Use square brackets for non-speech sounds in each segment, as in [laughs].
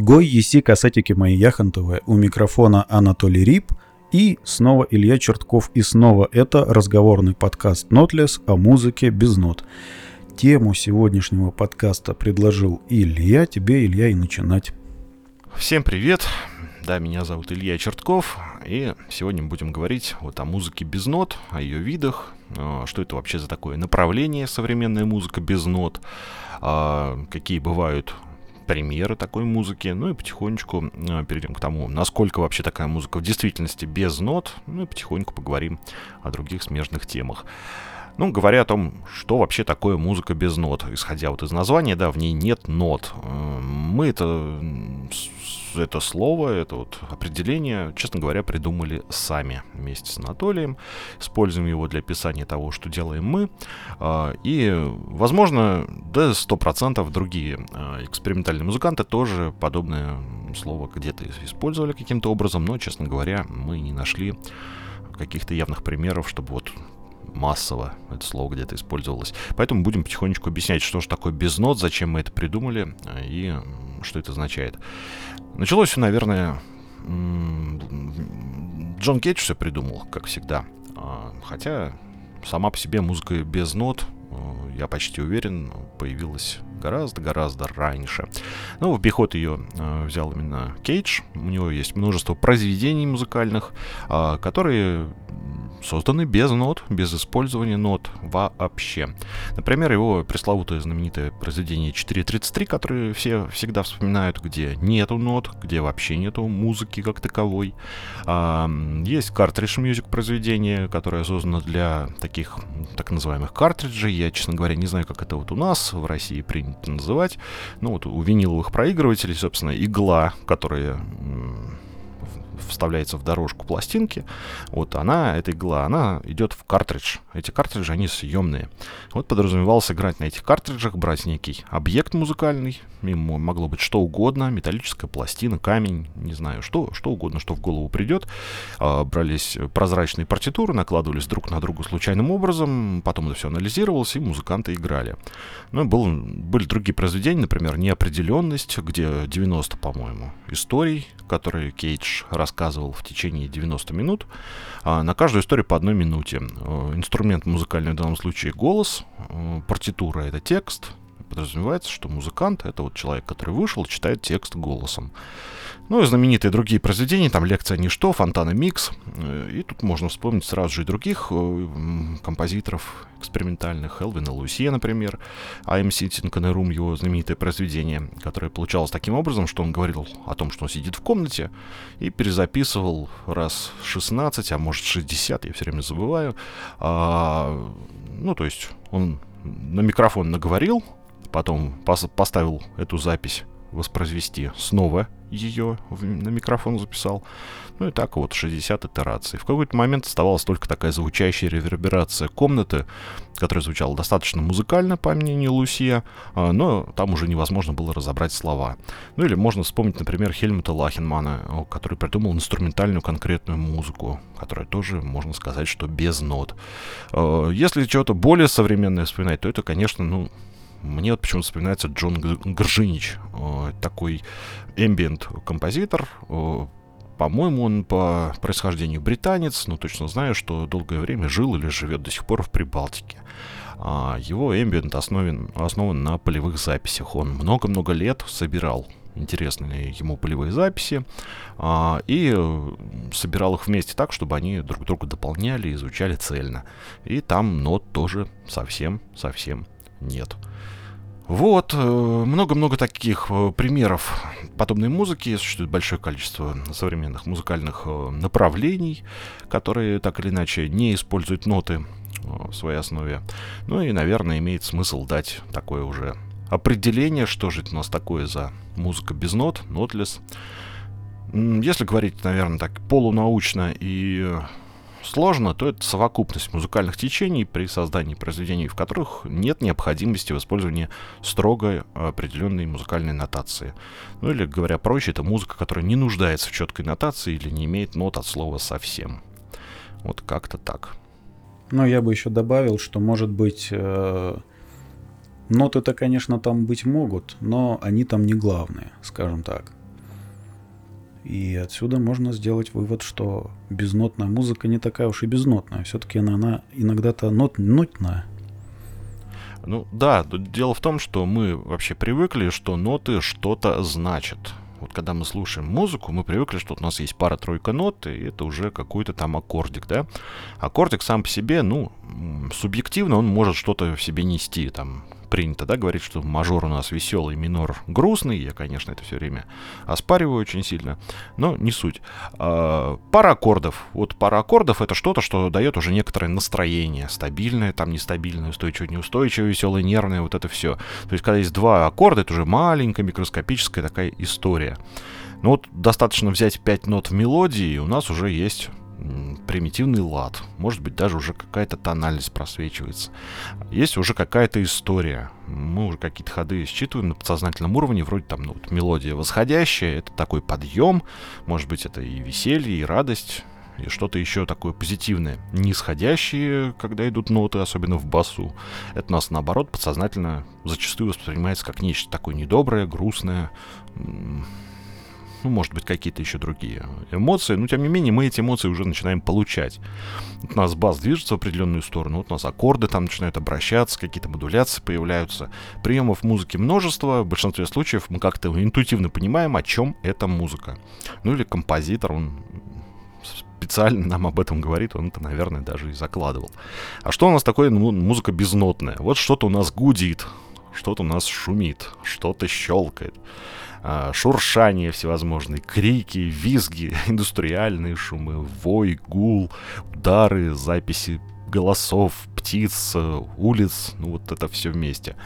Гой еси касатики мои яхонтовые, у микрофона Анатолий Рип и снова Илья Чертков и снова это разговорный подкаст Нотлес о музыке без нот. Тему сегодняшнего подкаста предложил Илья, тебе, Илья, и начинать. Всем привет, да, меня зовут Илья Чертков, и сегодня мы будем говорить вот о музыке без нот, о ее видах, а, что это вообще за такое направление современная музыка без нот, а, какие бывают примеры такой музыки, ну и потихонечку э, перейдем к тому, насколько вообще такая музыка в действительности без нот, ну и потихоньку поговорим о других смежных темах. Ну, говоря о том, что вообще такое музыка без нот, исходя вот из названия, да, в ней нет нот. Э, мы это, это слово, это вот определение, честно говоря, придумали сами вместе с Анатолием. Используем его для описания того, что делаем мы. Э, и, возможно, до 100% другие э, экспериментальные музыканты тоже подобное слово где-то использовали каким-то образом, но, честно говоря, мы не нашли каких-то явных примеров, чтобы вот массово это слово где-то использовалось. Поэтому будем потихонечку объяснять, что же такое без нот, зачем мы это придумали э, и что это означает. Началось все, наверное, Джон Кейдж все придумал, как всегда. А, хотя сама по себе музыка без нот, э, я почти уверен, появилась гораздо-гораздо раньше. Но в обиход ее взял именно Кейдж. У него есть множество произведений музыкальных, которые созданы без нот, без использования нот вообще. Например, его пресловутое знаменитое произведение 4.33, которое все всегда вспоминают, где нету нот, где вообще нету музыки как таковой. А, есть картридж мюзик произведение, которое создано для таких так называемых картриджей. Я, честно говоря, не знаю, как это вот у нас в России принято называть. Ну вот у виниловых проигрывателей, собственно, игла, которая вставляется в дорожку пластинки, вот она, эта игла, она идет в картридж. Эти картриджи, они съемные. Вот подразумевалось играть на этих картриджах, брать некий объект музыкальный, ему могло быть что угодно, металлическая пластина, камень, не знаю, что, что угодно, что в голову придет. А, брались прозрачные партитуры, накладывались друг на друга случайным образом, потом это все анализировалось, и музыканты играли. Ну, был, были другие произведения, например, «Неопределенность», где 90, по-моему, историй, которые Кейдж рассказывал в течение 90 минут. А, на каждую историю по одной минуте. Э, инструмент музыкальный в данном случае голос, э, партитура — это текст, подразумевается, что музыкант — это вот человек, который вышел, читает текст голосом. Ну и знаменитые другие произведения, там «Лекция ничто», «Фонтана микс». Э, и тут можно вспомнить сразу же и других э, композиторов экспериментальных. Элвина Лусье, например. «I'm sitting in a room» — его знаменитое произведение, которое получалось таким образом, что он говорил о том, что он сидит в комнате, и перезаписывал раз 16, а может 60, я все время забываю. А, ну, то есть он на микрофон наговорил, потом пос поставил эту запись воспроизвести снова ее на микрофон записал. Ну и так вот 60 итераций. В какой-то момент оставалась только такая звучащая реверберация комнаты, которая звучала достаточно музыкально, по мнению Лусия, а, но там уже невозможно было разобрать слова. Ну или можно вспомнить, например, Хельмута Лахенмана, который придумал инструментальную конкретную музыку, которая тоже, можно сказать, что без нот. А, если чего-то более современное вспоминать, то это, конечно, ну, мне вот почему-то вспоминается Джон Горжинич, э, такой эмбиент композитор. Э, по-моему, он по происхождению британец, но точно знаю, что долгое время жил или живет до сих пор в Прибалтике. А его эмбиент основан, основан на полевых записях. Он много-много лет собирал интересные ему полевые записи а, и собирал их вместе так, чтобы они друг друга дополняли и звучали цельно. И там нот тоже совсем-совсем нет. Вот, э, много-много таких э, примеров подобной музыки. Существует большое количество современных музыкальных э, направлений, которые так или иначе не используют ноты в своей основе. Ну и, наверное, имеет смысл дать такое уже определение, что же это у нас такое за музыка без нот, нотлес. Если говорить, наверное, так полунаучно и сложно, то это совокупность музыкальных течений при создании произведений, в которых нет необходимости в использовании строго определенной музыкальной нотации. Ну или, говоря проще, это музыка, которая не нуждается в четкой нотации или не имеет нот от слова совсем. Вот как-то так. Ну, я бы еще добавил, что, может быть, э, ноты-то, конечно, там быть могут, но они там не главные, скажем так. И отсюда можно сделать вывод, что безнотная музыка не такая уж и безнотная. Все-таки она, она иногда-то нот, нотная. Ну да, дело в том, что мы вообще привыкли, что ноты что-то значат. Вот когда мы слушаем музыку, мы привыкли, что у нас есть пара-тройка нот, и это уже какой-то там аккордик, да. Аккордик сам по себе, ну, субъективно он может что-то в себе нести, там, принято, да, говорить, что мажор у нас веселый, минор грустный. Я, конечно, это все время оспариваю очень сильно, но не суть. А, пара аккордов. Вот пара аккордов это что-то, что дает уже некоторое настроение. Стабильное, там нестабильное, устойчивое, неустойчивое, веселое, нервное, вот это все. То есть, когда есть два аккорда, это уже маленькая микроскопическая такая история. Ну вот достаточно взять 5 нот в мелодии, и у нас уже есть примитивный лад. Может быть, даже уже какая-то тональность просвечивается. Есть уже какая-то история. Мы уже какие-то ходы считываем на подсознательном уровне, вроде там ну, вот мелодия восходящая, это такой подъем, может быть, это и веселье, и радость, и что-то еще такое позитивное. Нисходящие, когда идут ноты, особенно в басу, это у нас, наоборот, подсознательно зачастую воспринимается как нечто такое недоброе, грустное, ну, может быть, какие-то еще другие эмоции, но, тем не менее, мы эти эмоции уже начинаем получать. Вот у нас бас движется в определенную сторону, вот у нас аккорды там начинают обращаться, какие-то модуляции появляются. Приемов музыки множество, в большинстве случаев мы как-то интуитивно понимаем, о чем эта музыка. Ну, или композитор, он специально нам об этом говорит, он это, наверное, даже и закладывал. А что у нас такое ну, музыка безнотная? Вот что-то у нас гудит, что-то у нас шумит, что-то щелкает. А, шуршание всевозможные, крики, визги, [laughs] индустриальные шумы, вой, гул, удары, записи голосов, птиц, улиц, ну вот это все вместе.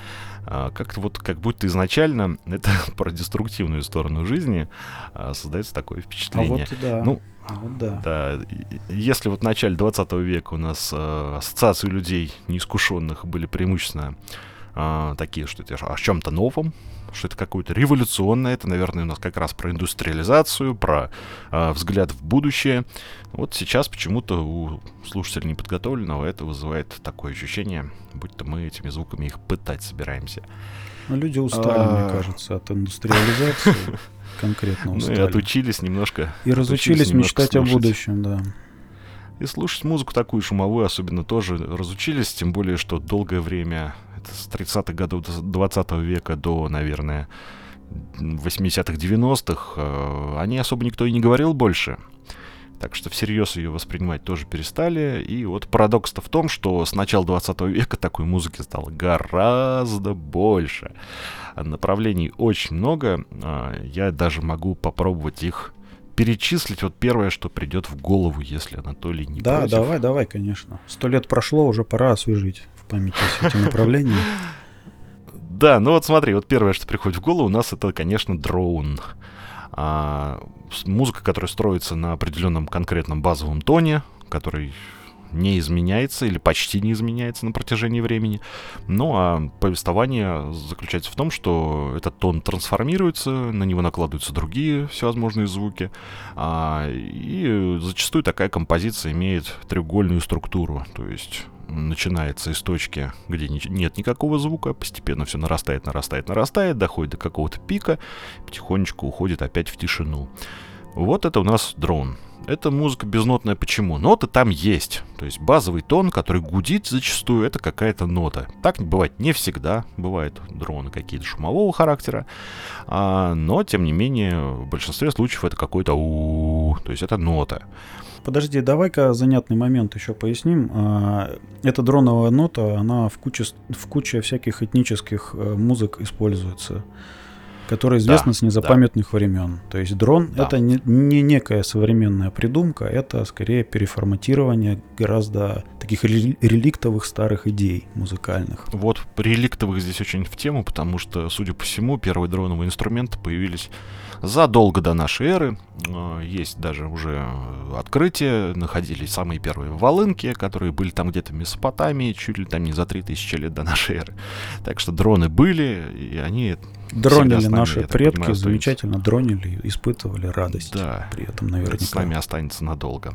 А, как-то вот как будто изначально [laughs] это про деструктивную сторону жизни а, создается такое впечатление. А вот да. Ну, а вот да. да. Если вот в начале 20 века у нас э, ассоциации людей неискушенных были преимущественно э, такие, что это о чем-то новом, что это какое-то революционное, это, наверное, у нас как раз про индустриализацию, про э, взгляд в будущее. Вот сейчас почему-то у слушателя неподготовленного это вызывает такое ощущение, будто мы этими звуками их пытать собираемся. Ну, люди устали, а... мне кажется, от индустриализации. [laughs] Конкретно устали. Ну и отучились немножко. И разучились мечтать о будущем, да. И слушать музыку такую шумовую особенно тоже разучились, тем более, что долгое время с 30-х годов 20 века до, наверное, 80-х, 90-х, э, о ней особо никто и не говорил больше. Так что всерьез ее воспринимать тоже перестали. И вот парадокс-то в том, что с начала 20 века такой музыки стало гораздо больше. Направлений очень много. А, я даже могу попробовать их перечислить. Вот первое, что придет в голову, если Анатолий не да, против. Да, давай, давай, конечно. Сто лет прошло, уже пора освежить памяти все эти направления. [laughs] Да, ну вот смотри, вот первое, что приходит в голову, у нас это, конечно, дроун. А, музыка, которая строится на определенном конкретном базовом тоне, который не изменяется или почти не изменяется на протяжении времени. Ну а повествование заключается в том, что этот тон трансформируется, на него накладываются другие всевозможные звуки. А, и зачастую такая композиция имеет треугольную структуру. То есть начинается из точки, где нет никакого звука, постепенно все нарастает, нарастает, нарастает, доходит до какого-то пика, потихонечку уходит опять в тишину. Вот это у нас дрон. Это музыка безнотная. Почему? Ноты там есть. То есть базовый тон, который гудит зачастую, это какая-то нота. Так бывает не всегда. Бывают дроны какие-то шумового характера. А, но, тем не менее, в большинстве случаев это какой-то у То есть это нота. Подожди, давай-ка занятный момент еще поясним. А, эта дроновая нота, она в куче, в куче всяких этнических э, музык используется которая известна да, с незапамятных да. времен. То есть дрон да. это не, не некая современная придумка, это скорее переформатирование гораздо таких реликтовых старых идей музыкальных. Вот реликтовых здесь очень в тему, потому что, судя по всему, первые дроновые инструменты появились задолго до нашей эры. А, есть даже уже открытия, находились самые первые волынки, которые были там где-то в Месопотамии, чуть ли там не за 3000 лет до нашей эры. Так что дроны были, и они Дронили наши предки, понимаю, замечательно дронили, испытывали радость да, при этом наверняка. Это с нами останется надолго.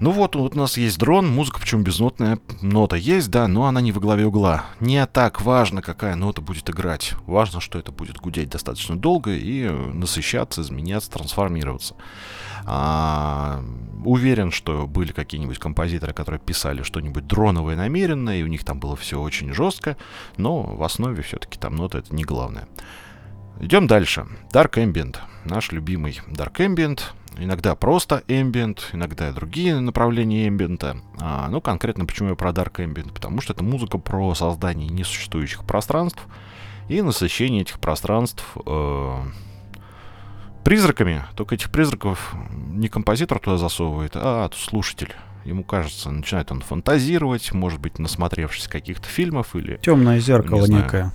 Ну вот, вот у нас есть дрон, музыка, причем безнотная нота есть, да, но она не во главе угла. Не так важно, какая нота будет играть. Важно, что это будет гудеть достаточно долго и насыщаться, изменяться, трансформироваться. А, уверен, что были какие-нибудь композиторы, которые писали что-нибудь дроновое намеренно, и у них там было все очень жестко, но в основе все-таки там нота это не главное. Идем дальше. Dark Ambient. Наш любимый Dark Ambient иногда просто ambient, иногда другие направления ambient. А, ну, конкретно почему я про Dark Ambient? Потому что это музыка про создание несуществующих пространств и насыщение этих пространств э, призраками. Только этих призраков не композитор туда засовывает, а слушатель. Ему кажется, начинает он фантазировать, может быть, насмотревшись каких-то фильмов или... Темное зеркало некое.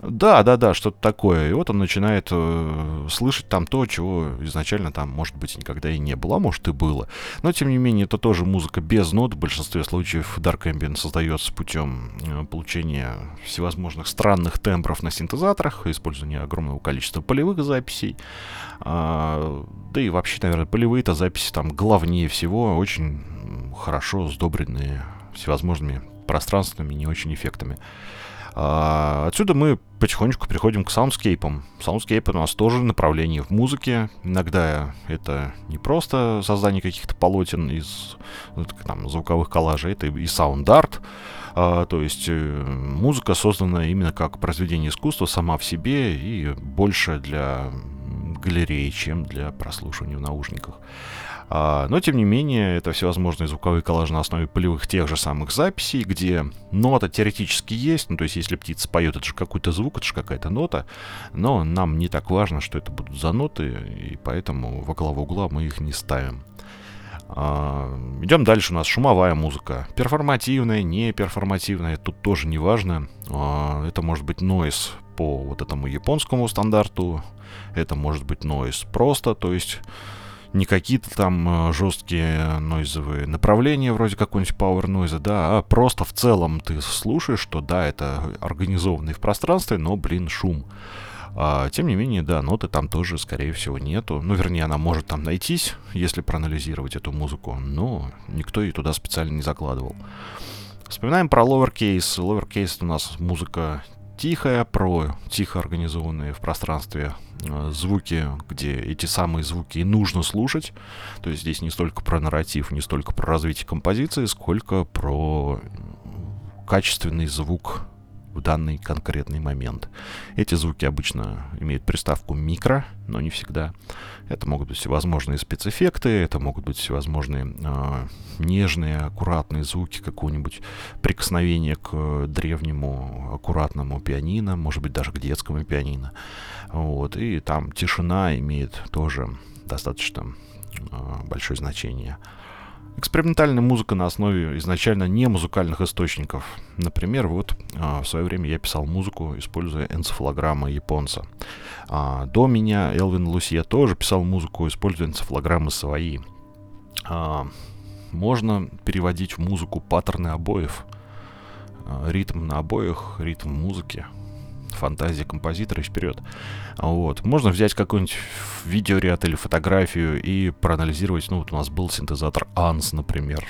Да, да, да, что-то такое. И вот он начинает э, слышать там то, чего изначально там, может быть, никогда и не было, а может и было. Но, тем не менее, это тоже музыка без нот. В большинстве случаев Dark Ambient создается путем э, получения всевозможных странных тембров на синтезаторах, использования огромного количества полевых записей. А, да и вообще, наверное, полевые-то записи там главнее всего, очень хорошо сдобренные всевозможными пространственными, не очень эффектами. А, отсюда мы потихонечку приходим к soundscape ам. Soundscape у нас тоже направление в музыке. Иногда это не просто создание каких-то полотен из ну, там, звуковых коллажей, это и саунд-арт. А, то есть э, музыка создана именно как произведение искусства сама в себе и больше для галереи, чем для прослушивания в наушниках. А, но, тем не менее, это всевозможные звуковые коллажи на основе полевых тех же самых записей, где нота теоретически есть, ну, то есть если птица поет, это же какой-то звук, это же какая-то нота, но нам не так важно, что это будут за ноты, и поэтому во главу угла мы их не ставим. А, идем дальше, у нас шумовая музыка. Перформативная, не перформативная, тут тоже не важно. А, это может быть нойз по вот этому японскому стандарту, это может быть нойз просто, то есть не какие-то там э, жесткие нойзовые направления, вроде какой-нибудь power noise, да, а просто в целом ты слушаешь, что да, это организованный в пространстве, но, блин, шум. А, тем не менее, да, ноты там тоже, скорее всего, нету. Ну, вернее, она может там найтись, если проанализировать эту музыку, но никто ее туда специально не закладывал. Вспоминаем про Lowercase. Lowercase у нас музыка тихая, про тихо организованные в пространстве э, звуки, где эти самые звуки и нужно слушать. То есть здесь не столько про нарратив, не столько про развитие композиции, сколько про качественный звук в данный конкретный момент. Эти звуки обычно имеют приставку микро, но не всегда. Это могут быть всевозможные спецэффекты, это могут быть всевозможные э, нежные, аккуратные звуки какого-нибудь прикосновения к древнему аккуратному пианино, может быть даже к детскому пианино. Вот, и там тишина имеет тоже достаточно э, большое значение. Экспериментальная музыка на основе изначально не музыкальных источников. Например, вот а, в свое время я писал музыку, используя энцефалограммы японца. А, до меня Элвин Лусия тоже писал музыку, используя энцефалограммы свои. А, можно переводить в музыку паттерны обоев. Ритм на обоях, ритм музыки фантазия композитора и вперед. Вот. Можно взять какой-нибудь видеоряд или фотографию и проанализировать. Ну, вот у нас был синтезатор ANS, например,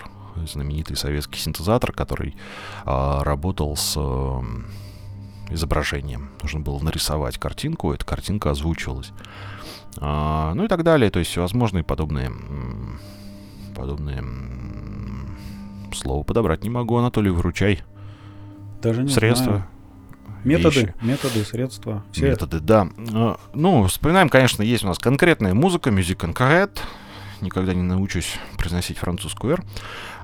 знаменитый советский синтезатор, который а, работал с а, изображением. Нужно было нарисовать картинку, эта картинка озвучивалась. А, ну и так далее. То есть всевозможные подобные подобные слово подобрать не могу, Анатолий, выручай. Даже не Средства. Знаю. Методы, вещи. методы, средства. Все Методы, да. А, Ну, вспоминаем, конечно, есть у нас конкретная музыка, Music Concrete. Никогда не научусь произносить французскую «р».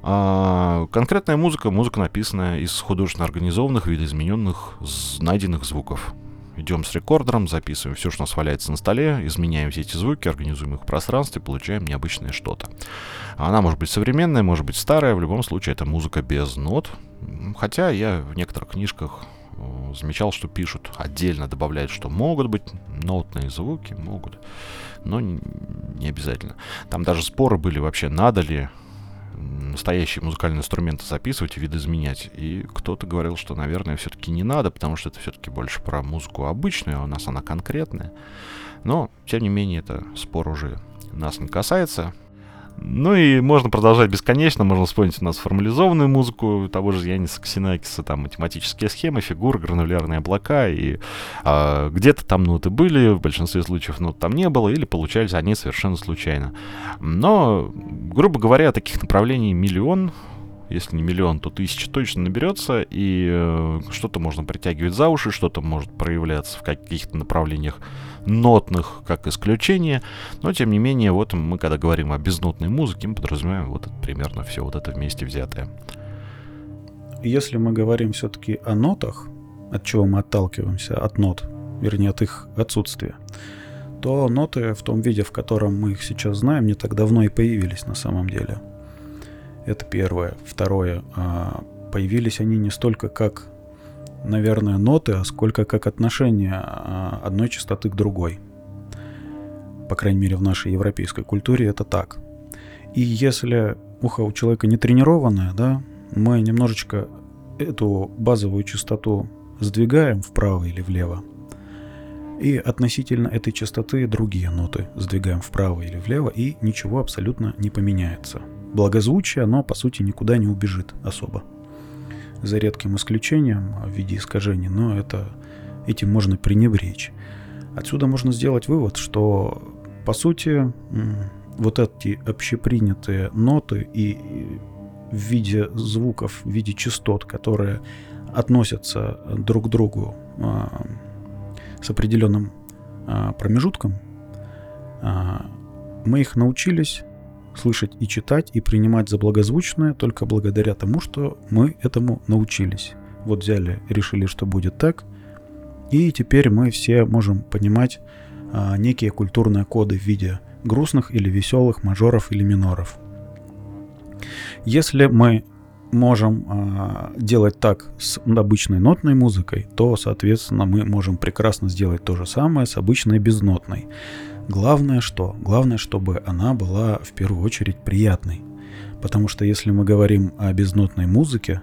А, конкретная музыка, музыка написанная из художественно организованных, видоизмененных, найденных звуков. Идем с рекордером, записываем все, что у нас валяется на столе, изменяем все эти звуки, организуем их в пространстве, получаем необычное что-то. Она может быть современная, может быть старая, в любом случае это музыка без нот. Хотя я в некоторых книжках замечал, что пишут, отдельно добавляют, что могут быть нотные звуки, могут, но не обязательно. Там даже споры были вообще, надо ли настоящие музыкальные инструменты записывать и видоизменять. И кто-то говорил, что, наверное, все-таки не надо, потому что это все-таки больше про музыку обычную, а у нас она конкретная. Но, тем не менее, это спор уже нас не касается. Ну и можно продолжать бесконечно, можно вспомнить у нас формализованную музыку того же Яниса Ксенакиса, там математические схемы, фигуры, гранулярные облака, и а, где-то там ноты были, в большинстве случаев нот там не было, или получались они совершенно случайно. Но, грубо говоря, таких направлений миллион, если не миллион, то тысяча точно наберется, и э, что-то можно притягивать за уши, что-то может проявляться в каких-то направлениях нотных, как исключение, но тем не менее, вот мы когда говорим о безнотной музыке, мы подразумеваем вот это, примерно все вот это вместе взятое. Если мы говорим все-таки о нотах, от чего мы отталкиваемся, от нот, вернее, от их отсутствия, то ноты в том виде, в котором мы их сейчас знаем, не так давно и появились на самом деле. Это первое. Второе. А, появились они не столько как наверное, ноты, а сколько как отношение а, одной частоты к другой. По крайней мере, в нашей европейской культуре это так. И если ухо у человека не тренированное, да, мы немножечко эту базовую частоту сдвигаем вправо или влево, и относительно этой частоты другие ноты сдвигаем вправо или влево, и ничего абсолютно не поменяется. Благозвучие, оно, по сути, никуда не убежит особо за редким исключением в виде искажений, но это, этим можно пренебречь. Отсюда можно сделать вывод, что по сути вот эти общепринятые ноты и в виде звуков, в виде частот, которые относятся друг к другу а, с определенным а, промежутком, а, мы их научились слышать и читать и принимать за благозвучное только благодаря тому, что мы этому научились. Вот взяли, решили, что будет так, и теперь мы все можем понимать а, некие культурные коды в виде грустных или веселых мажоров или миноров. Если мы можем а, делать так с обычной нотной музыкой, то, соответственно, мы можем прекрасно сделать то же самое с обычной безнотной. Главное что? Главное, чтобы она была в первую очередь приятной. Потому что если мы говорим о безнотной музыке,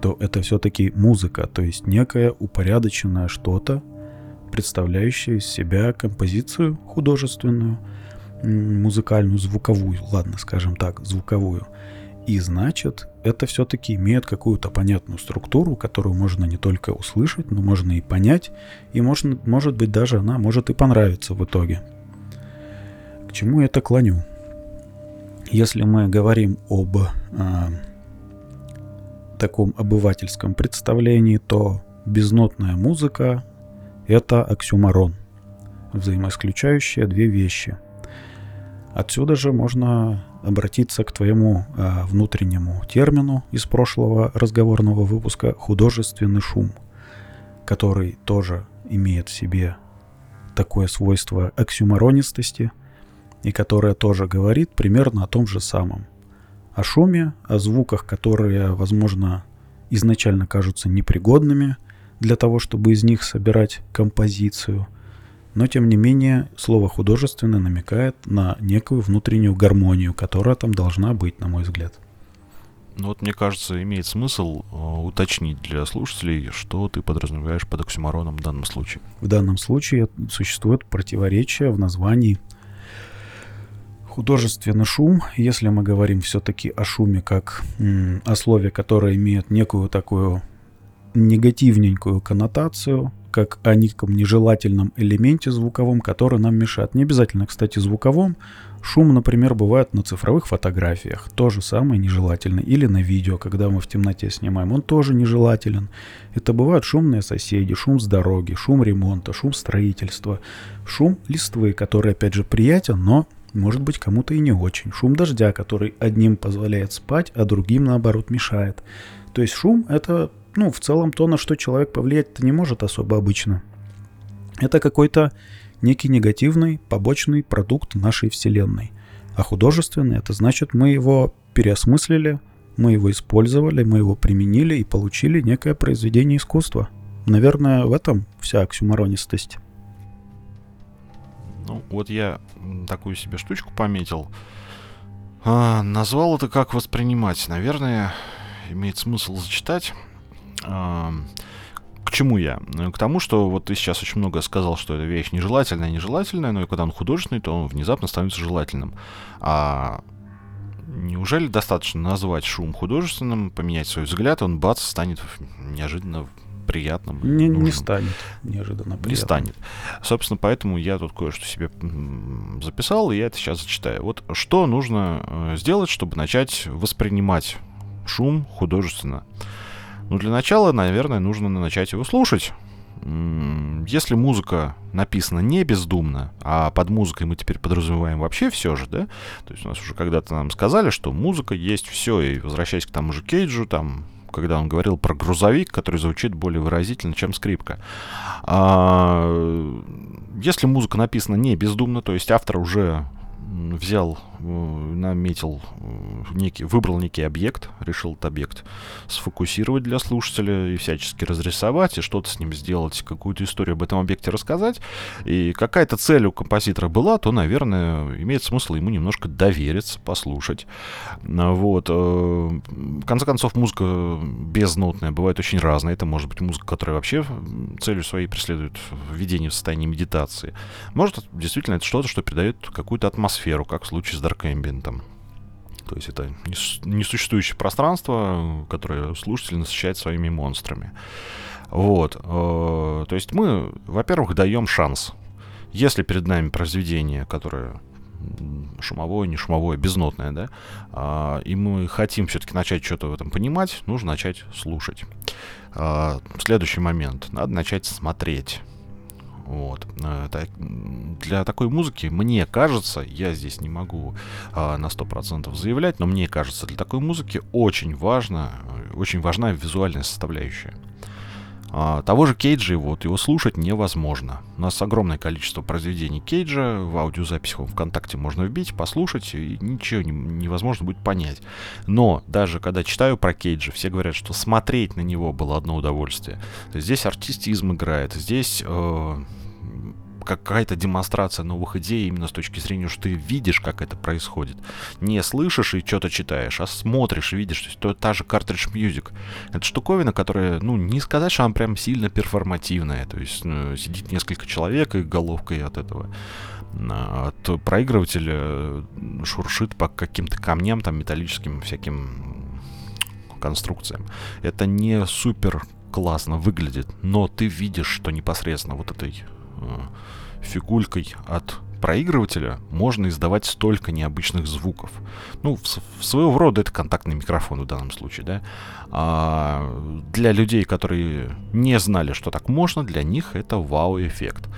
то это все-таки музыка, то есть некое упорядоченное что-то, представляющее из себя композицию художественную, музыкальную, звуковую, ладно, скажем так, звуковую. И значит, это все-таки имеет какую-то понятную структуру, которую можно не только услышать, но можно и понять, и можно, может быть даже она может и понравиться в итоге чему я это клоню? Если мы говорим об а, таком обывательском представлении, то безнотная музыка — это оксюмарон, взаимоисключающие две вещи. Отсюда же можно обратиться к твоему а, внутреннему термину из прошлого разговорного выпуска «художественный шум», который тоже имеет в себе такое свойство оксюмаронистости — и которая тоже говорит примерно о том же самом. О шуме, о звуках, которые, возможно, изначально кажутся непригодными для того, чтобы из них собирать композицию, но тем не менее слово художественное намекает на некую внутреннюю гармонию, которая там должна быть, на мой взгляд. Ну вот, мне кажется, имеет смысл э, уточнить для слушателей, что ты подразумеваешь под оксюмароном в данном случае. В данном случае существует противоречие в названии Художественный шум, если мы говорим все-таки о шуме как о слове, которое имеет некую такую негативненькую коннотацию, как о неком нежелательном элементе звуковом, который нам мешает. Не обязательно, кстати, звуковом. Шум, например, бывает на цифровых фотографиях. То же самое нежелательно. Или на видео, когда мы в темноте снимаем. Он тоже нежелателен. Это бывают шумные соседи, шум с дороги, шум ремонта, шум строительства, шум листвы, который, опять же, приятен, но может быть кому-то и не очень. Шум дождя, который одним позволяет спать, а другим наоборот мешает. То есть шум это, ну, в целом то, на что человек повлиять не может особо обычно. Это какой-то некий негативный побочный продукт нашей Вселенной. А художественный это значит мы его переосмыслили, мы его использовали, мы его применили и получили некое произведение искусства. Наверное, в этом вся оксюмаронистость. Ну, вот я такую себе штучку пометил. А, назвал это как воспринимать. Наверное, имеет смысл зачитать. А, к чему я? К тому, что вот ты сейчас очень много сказал, что эта вещь нежелательная, нежелательная, но и когда он художественный, то он внезапно становится желательным. А неужели достаточно назвать шум художественным, поменять свой взгляд, он бац, станет неожиданно приятным. Не, не станет неожиданно приятным. Не станет. Собственно, поэтому я тут кое-что себе записал, и я это сейчас зачитаю. Вот что нужно э, сделать, чтобы начать воспринимать шум художественно? Ну, для начала, наверное, нужно начать его слушать. Если музыка написана не бездумно, а под музыкой мы теперь подразумеваем вообще все же, да? То есть у нас уже когда-то нам сказали, что музыка есть все, и возвращаясь к тому же Кейджу, там когда он говорил про грузовик, который звучит более выразительно, чем скрипка. А, если музыка написана не бездумно, то есть автор уже взял, э, наметил э, некий, выбрал некий объект, решил этот объект сфокусировать для слушателя и всячески разрисовать, и что-то с ним сделать, какую-то историю об этом объекте рассказать, и какая-то цель у композитора была, то, наверное, имеет смысл ему немножко довериться, послушать. Вот. Э, в конце концов, музыка безнотная бывает очень разная. Это может быть музыка, которая вообще целью своей преследует введение в состояние медитации. Может, действительно, это что-то, что придает какую-то атмосферу, как в случае с Dark Ambient. То есть это несуществующее пространство, которое слушатель насыщает своими монстрами. Вот. Э, то есть мы, во-первых, даем шанс. Если перед нами произведение, которое шумовое, не шумовое, безнотное, да, а, и мы хотим все-таки начать что-то в этом понимать, нужно начать слушать. А, следующий момент. Надо начать смотреть. Вот. Э, для такой музыки, мне кажется, я здесь не могу а, на 100% заявлять, но мне кажется, для такой музыки очень важно, э, очень важна визуальная составляющая. А, того же Кейджа, вот, его слушать невозможно. У нас огромное количество произведений Кейджа, в аудиозаписях ВКонтакте можно вбить, послушать, и ничего не, невозможно будет понять. Но даже когда читаю про Кейджа, все говорят, что смотреть на него было одно удовольствие. Здесь артистизм играет, здесь... Э, какая-то демонстрация новых идей именно с точки зрения, что ты видишь, как это происходит. Не слышишь и что-то читаешь, а смотришь видишь. То есть то, та же картридж Music. Это штуковина, которая, ну, не сказать, что она прям сильно перформативная. То есть ну, сидит несколько человек и головкой от этого от проигрывателя шуршит по каким-то камням, там, металлическим всяким конструкциям. Это не супер классно выглядит, но ты видишь, что непосредственно вот этой Э, фигулькой от проигрывателя можно издавать столько необычных звуков. Ну, в, в своего рода это контактный микрофон в данном случае, да. А для людей, которые не знали, что так можно, для них это вау-эффект.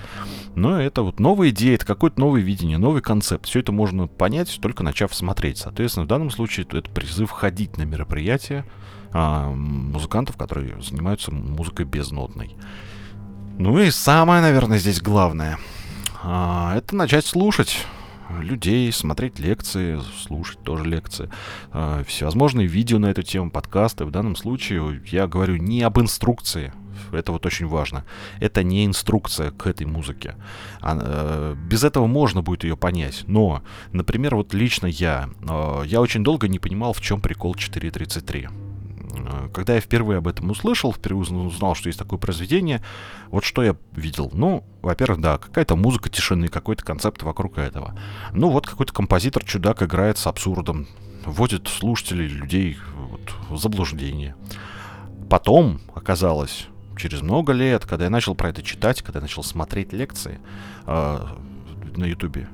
Но это вот новая идея, это какое-то новое видение, новый концепт. Все это можно понять, только начав смотреть. Соответственно, в данном случае это призыв ходить на мероприятия а, музыкантов, которые занимаются музыкой безнотной. Ну и самое, наверное, здесь главное. А, это начать слушать людей, смотреть лекции, слушать тоже лекции, а, всевозможные видео на эту тему, подкасты. В данном случае я говорю не об инструкции, это вот очень важно. Это не инструкция к этой музыке. А, э, без этого можно будет ее понять. Но, например, вот лично я, э, я очень долго не понимал, в чем прикол 4.33. Э, когда я впервые об этом услышал, впервые узнал, что есть такое произведение, вот что я видел. Ну, во-первых, да, какая-то музыка тишины, какой-то концепт вокруг этого. Ну, вот какой-то композитор-чудак играет с абсурдом, вводит слушателей, людей вот, в заблуждение. Потом оказалось, через много лет, когда я начал про это читать, когда я начал смотреть лекции э, на ютубе,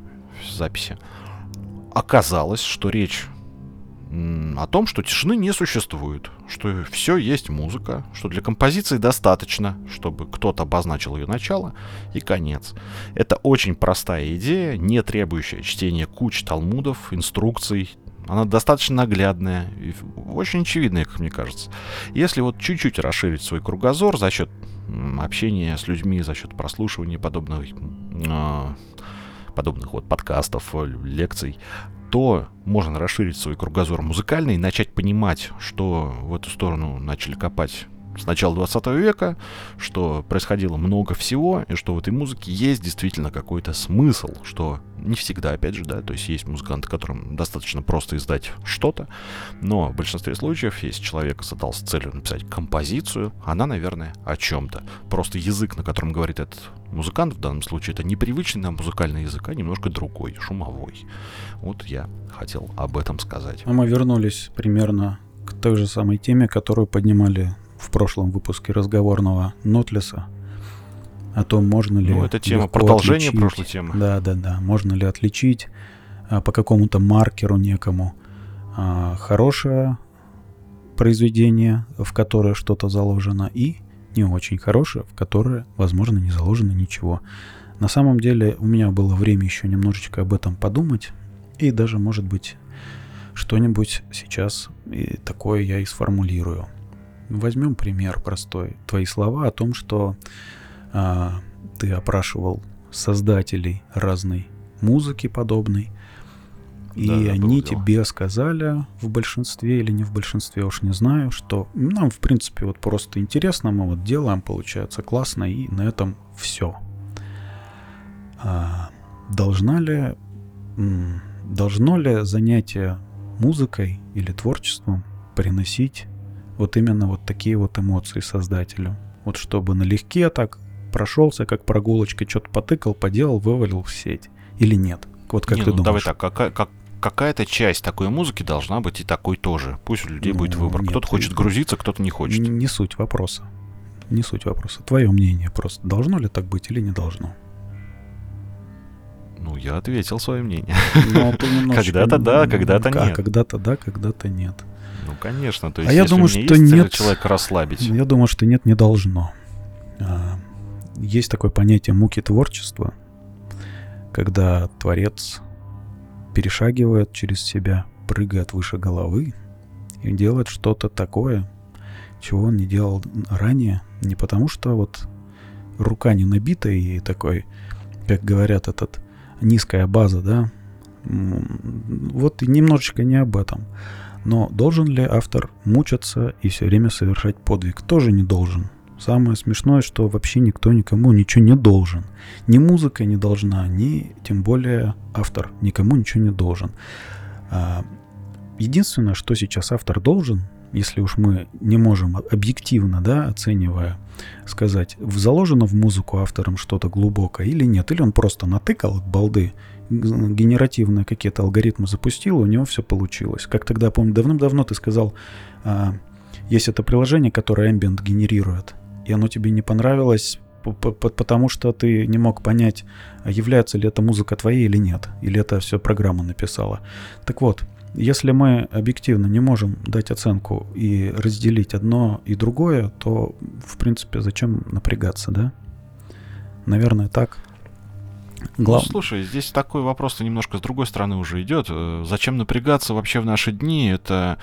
записи, оказалось, что речь о том, что тишины не существует, что все есть музыка, что для композиции достаточно, чтобы кто-то обозначил ее начало и конец. Это очень простая идея, не требующая чтения куч талмудов, инструкций. Она достаточно наглядная и очень очевидная, как мне кажется. Если вот чуть-чуть расширить свой кругозор за счет общения с людьми, за счет прослушивания подобных, э, подобных вот подкастов, лекций, то можно расширить свой кругозор музыкальный и начать понимать, что в эту сторону начали копать с начала 20 века, что происходило много всего, и что в этой музыке есть действительно какой-то смысл, что не всегда, опять же, да, то есть есть музыканты, которым достаточно просто издать что-то, но в большинстве случаев, если человек задался целью написать композицию, она, наверное, о чем-то. Просто язык, на котором говорит этот музыкант в данном случае это непривычный нам музыкальный язык, а немножко другой, шумовой. Вот я хотел об этом сказать. А мы вернулись примерно к той же самой теме, которую поднимали в прошлом выпуске разговорного Нотлиса о том, можно ли... Ну, это тема продолжения отличить, прошлой темы. Да, да, да. Можно ли отличить а, по какому-то маркеру некому а, хорошее произведение, в которое что-то заложено, и не очень хорошее, в которое, возможно, не заложено ничего. На самом деле у меня было время еще немножечко об этом подумать, и даже, может быть, что-нибудь сейчас и такое я и сформулирую. Возьмем пример простой. Твои слова о том, что а, ты опрашивал создателей разной музыки подобной, и Да, они было дело. тебе сказали в большинстве или не в большинстве, уж не знаю, что нам, в принципе, вот просто интересно, мы вот делаем, получается классно, и на этом все. должна ли, должно ли занятие музыкой или творчеством приносить вот именно вот такие вот эмоции создателю? Вот чтобы налегке так прошелся, как прогулочка, что-то потыкал, поделал, вывалил в сеть. Или нет? Вот как Не, ты ну, думаешь? Давай так, какая- как- какая-то часть такой музыки должна быть и такой тоже. Пусть у людей будет Ну, выбор. нет, кто-то хочет грузиться, кто-то не хочет. Н- Не суть вопроса. Не суть вопроса. Твое мнение просто. Должно ли так быть или не должно? Ну, я ответил свое мнение. Ну, [laughs] немножечко- Когда-то да, когда-то А, нет. Когда-то да, когда-то нет. Ну, конечно. То А есть, я если думаю, у меня что нет. человека расслабить. Я думаю, что нет, не должно. А, Есть такое понятие муки творчества, когда творец перешагивает через себя, прыгает выше головы и делает что-то такое, чего он не делал ранее. Не потому, что вот рука не набита и такой, как говорят, этот низкая база, да. Вот немножечко не об этом. Но должен ли автор мучаться и все время совершать подвиг? Тоже не должен. Самое смешное, что вообще никто никому ничего не должен. Ни музыка не должна, ни тем более автор никому ничего не должен. А, Единственное, что сейчас автор должен, если уж мы не можем объективно, да, оценивая, сказать, заложено в музыку автором что-то глубокое или нет, или он просто натыкал от балды, генеративные какие-то алгоритмы запустил, и у него все получилось. Как тогда, помню, давным-давно ты сказал, а, есть это приложение, которое Ambient генерирует, и оно тебе не понравилось, потому что ты не мог понять, является ли это музыка твоей или нет, или это все программа написала. Так вот, если мы объективно не можем дать оценку и разделить одно и другое, то, в принципе, зачем напрягаться, да? Наверное, так. Ну, Глав- слушай, здесь такой вопрос немножко с другой стороны уже идет. Э, Зачем напрягаться вообще в наши дни? Это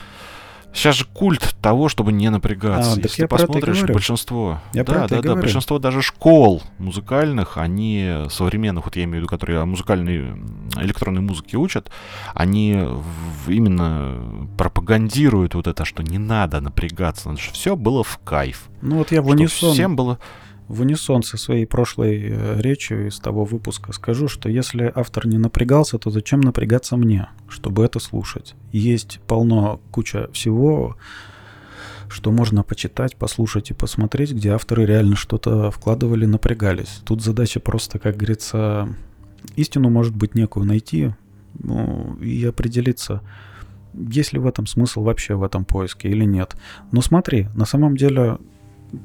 сейчас же культ того, чтобы не напрягаться. А, Если ты посмотришь, большинство, Я да, да, да, большинство даже школ музыкальных, они современных, вот я имею в виду, которые музыкальной электронной музыке учат, они в- именно пропагандируют вот это, что не надо напрягаться, чтобы все было в кайф. Ну вот я в Что унисон, всем было в унисон со своей прошлой э, речью из того выпуска скажу, что если автор не напрягался, то зачем напрягаться мне, чтобы это слушать? Есть полно, куча всего, что можно почитать, послушать и посмотреть, где авторы реально что-то вкладывали, напрягались. Тут задача просто, как говорится, истину, может быть, некую найти ну, и определиться, есть ли в этом смысл вообще в этом поиске или нет. Но смотри, на самом деле,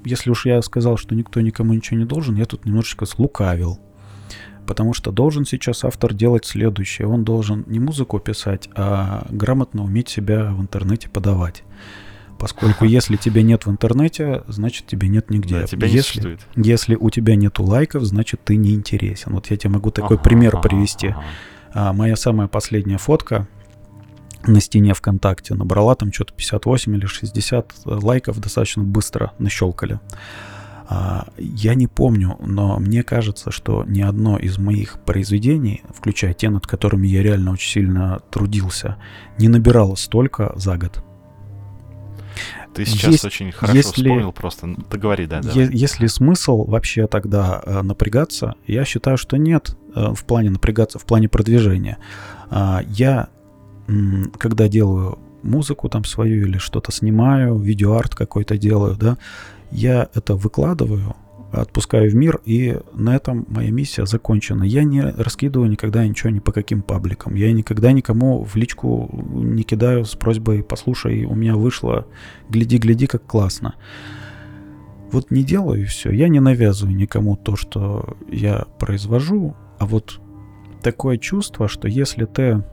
если уж я сказал, что никто никому ничего не должен, я тут немножечко слукавил. Потому что должен сейчас автор делать следующее. Он должен не музыку писать, а грамотно уметь себя в интернете подавать. Поскольку [laughs] если тебя нет в интернете, значит тебя нет нигде. Да, тебя не если, существует. если у тебя нету лайков, значит ты не интересен. Вот я тебе могу такой Ага, пример ага, привести. ага. А, моя самая последняя фотка на стене ВКонтакте набрала там что-то 58 или 60 лайков достаточно быстро нащелкали. А, я не помню, но мне кажется, что ни одно из моих произведений, включая те, над которыми я реально очень сильно трудился, не набирало столько за год. Ты сейчас Есть- очень хорошо если- вспомнил просто. Ну, Договори, да, да. Е- если смысл вообще тогда э, напрягаться, я считаю, что нет э, в плане напрягаться, в плане продвижения. А, я, когда делаю музыку там свою или что-то снимаю, видеоарт какой-то делаю, да, я это выкладываю отпускаю в мир, и на этом моя миссия закончена. Я не раскидываю никогда ничего ни по каким пабликам. Я никогда никому в личку не кидаю с просьбой «послушай, у меня вышло, гляди-гляди, как классно». Вот не делаю и все. Я не навязываю никому то, что я произвожу, а вот такое чувство, что если ты,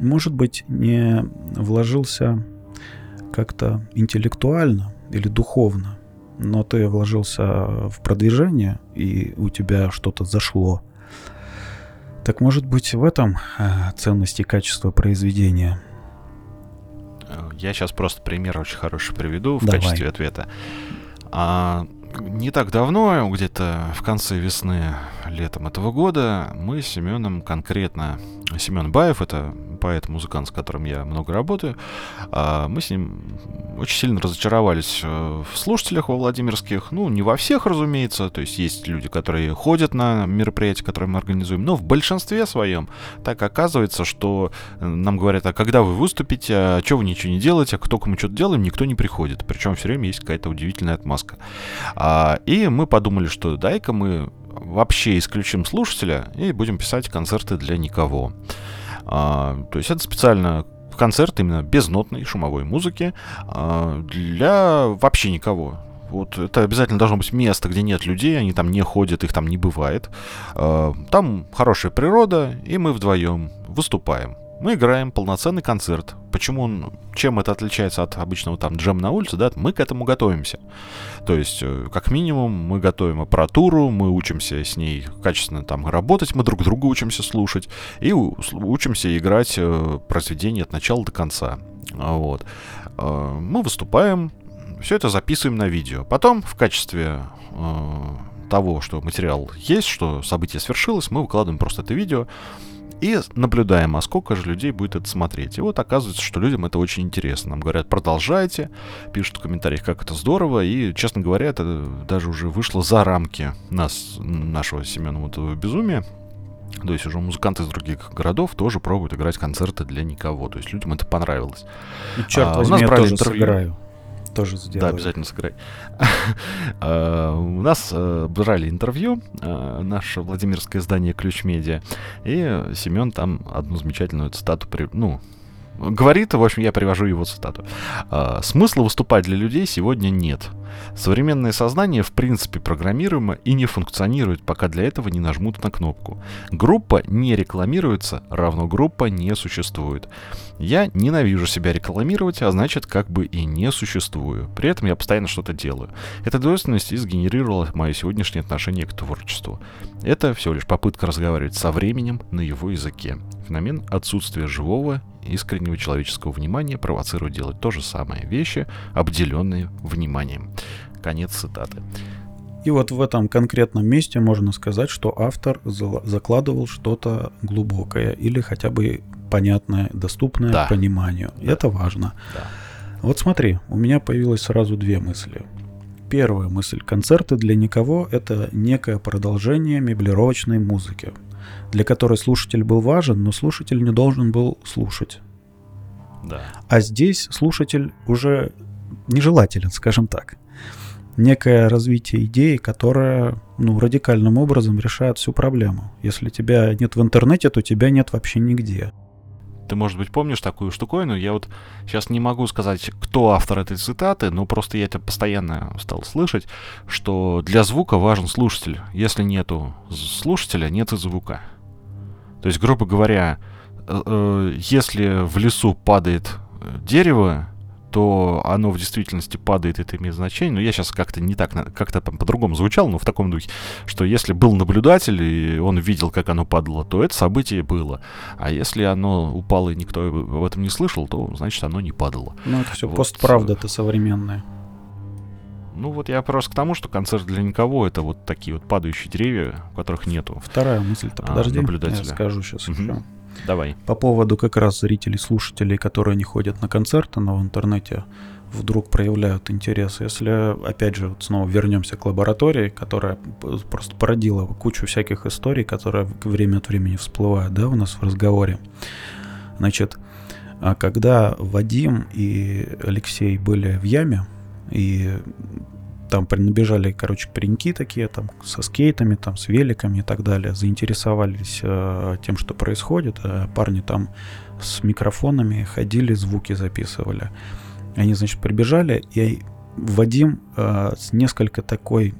может быть, не вложился как-то интеллектуально или духовно, но ты вложился в продвижение, и у тебя что-то зашло, так может быть в этом э, ценность и качество произведения? Я сейчас просто пример очень хороший приведу в Давай. качестве ответа. А, не так давно, где-то в конце весны, летом этого года, мы с Семеном конкретно, Семен Баев, это поэт-музыкант, с которым я много работаю, а, мы с ним очень сильно разочаровались э, в слушателях во Владимирских. Ну, не во всех, разумеется. То есть есть люди, которые ходят на мероприятия, которые мы организуем. Но в большинстве своем так оказывается, что э, нам говорят, а когда вы выступите, а что вы ничего не делаете, а только мы что-то делаем, никто не приходит. Причем все время есть какая-то удивительная отмазка. А, и мы подумали, что дай-ка мы вообще исключим слушателя и будем писать концерты для никого. А, то есть это специально концерт именно без нотной шумовой музыки а, для вообще никого. Вот это обязательно должно быть место, где нет людей, они там не ходят, их там не бывает. А, там хорошая природа, и мы вдвоем выступаем мы играем полноценный концерт. Почему он, чем это отличается от обычного там джем на улице, да, мы к этому готовимся. То есть, э, как минимум, мы готовим аппаратуру, мы учимся с ней качественно там работать, мы друг друга учимся слушать и учимся играть э, произведение от начала до конца. Вот. Э, мы выступаем, все это записываем на видео. Потом в качестве того, что материал есть, что событие свершилось, мы выкладываем просто это видео и наблюдаем, а сколько же людей будет это смотреть. И вот оказывается, что людям это очень интересно. Нам говорят, продолжайте, пишут в комментариях, как это здорово. И, честно говоря, это даже уже вышло за рамки нас, нашего Семенова безумия. То есть уже музыканты из других городов тоже пробуют играть концерты для никого. То есть людям это понравилось. И черт а, возьми, у нас я тоже интервью. сыграю тоже сделаю. Да, обязательно сыграй. [laughs] А, у нас э, брали интервью, э, наше Владимирское издание Ключ Медиа, и Семен там одну замечательную цитату, ну, говорит, в общем, я привожу его цитату. «А, «Смысла выступать для людей сегодня нет. Современное сознание в принципе программируемо и не функционирует, пока для этого не нажмут на кнопку. Группа не рекламируется, равно группа не существует. Я ненавижу себя рекламировать, а значит как бы и не существую. При этом я постоянно что-то делаю. Эта двойственность и сгенерировала мое сегодняшнее отношение к творчеству. Это всего лишь попытка разговаривать со временем на его языке. Феномен отсутствия живого, искреннего человеческого внимания провоцирует делать то же самое. Вещи, обделенные вниманием. Конец цитаты. И вот в этом конкретном месте можно сказать, что автор закладывал что-то глубокое или хотя бы понятное, доступное да. пониманию. Да. Это важно. Да. Вот смотри, у меня появилось сразу две мысли. Первая мысль. Концерты для никого — это некое продолжение меблировочной музыки, для которой слушатель был важен, но слушатель не должен был слушать. Да. А здесь слушатель уже нежелателен, скажем так. Некое развитие идеи, которая ну, радикальным образом решает всю проблему. Если тебя нет в интернете, то тебя нет вообще нигде. Ты, может быть, помнишь такую штуковину? Я вот сейчас не могу сказать, кто автор этой цитаты, но просто я это постоянно стал слышать, что для звука важен слушатель. Если нету слушателя, нет и звука. То есть, грубо говоря, э, э, если в лесу падает дерево, то оно в действительности падает, это имеет значение. Но я сейчас как-то не так, как-то по-другому звучал, но в таком духе, что если был наблюдатель, и он видел, как оно падало, то это событие было. А если оно упало, и никто об этом не слышал, то, значит, оно не падало. Ну, это все вот. постправда-то современная. Ну вот я просто к тому, что концерт для никого это вот такие вот падающие деревья, у которых нету. Вторая мысль-то, а, подожди, наблюдателя. я скажу сейчас угу. еще. Давай. По поводу как раз зрителей, слушателей, которые не ходят на концерты, но в интернете вдруг проявляют интерес. Если, опять же, вот снова вернемся к лаборатории, которая просто породила кучу всяких историй, которые время от времени всплывают, да, у нас в разговоре. Значит, а когда Вадим и Алексей были в яме, и там набежали, короче, пареньки такие, там, со скейтами, там, с великами и так далее, заинтересовались э, тем, что происходит. А парни там с микрофонами ходили, звуки записывали. Они, значит, прибежали, и Вадим э, с несколько такой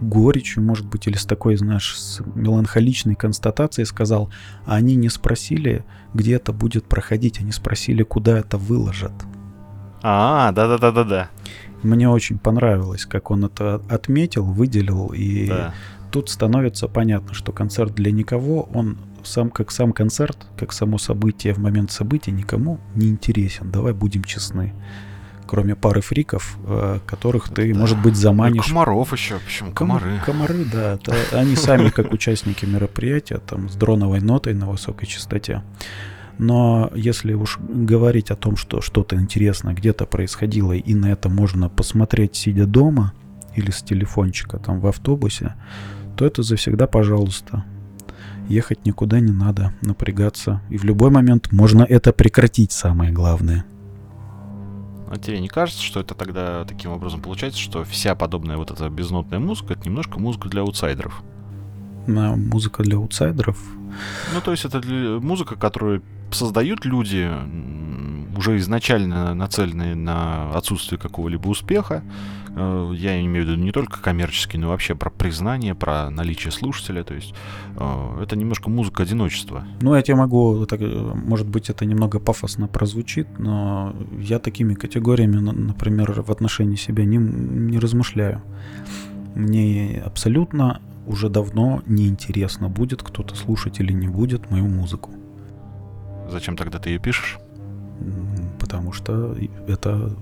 горечью, может быть, или с такой, знаешь, с меланхоличной констатацией сказал, а они не спросили, где это будет проходить, они спросили, куда это выложат. А, да-да-да-да-да. Мне очень понравилось, как он это отметил, выделил, и да. тут становится понятно, что концерт для никого, он сам как сам концерт, как само событие в момент события никому не интересен. Давай будем честны кроме пары фриков, э, которых ты, да. может быть, заманишь. И комаров еще, почему комары? Комары, да. Это они сами как участники мероприятия, там, с дроновой нотой на высокой частоте. Но если уж говорить о том, что что-то интересное где-то происходило, и на это можно посмотреть, сидя дома или с телефончика там в автобусе, то это завсегда пожалуйста. Ехать никуда не надо, напрягаться. И в любой момент можно это прекратить, самое главное – а тебе не кажется, что это тогда таким образом получается, что вся подобная вот эта безнотная музыка это немножко музыка для аутсайдеров? Музыка для аутсайдеров? Ну, то есть это для... музыка, которую создают люди, уже изначально нацеленные на отсутствие какого-либо успеха. Э, я имею в виду не только коммерческий, но вообще про признание, про наличие слушателя. То есть э, это немножко музыка одиночества. Ну, я тебе могу, так, может быть, это немного пафосно прозвучит, но я такими категориями, например, в отношении себя не, не размышляю. Мне абсолютно уже давно неинтересно, будет кто-то слушать или не будет мою музыку. Зачем тогда ты ее пишешь? Потому что это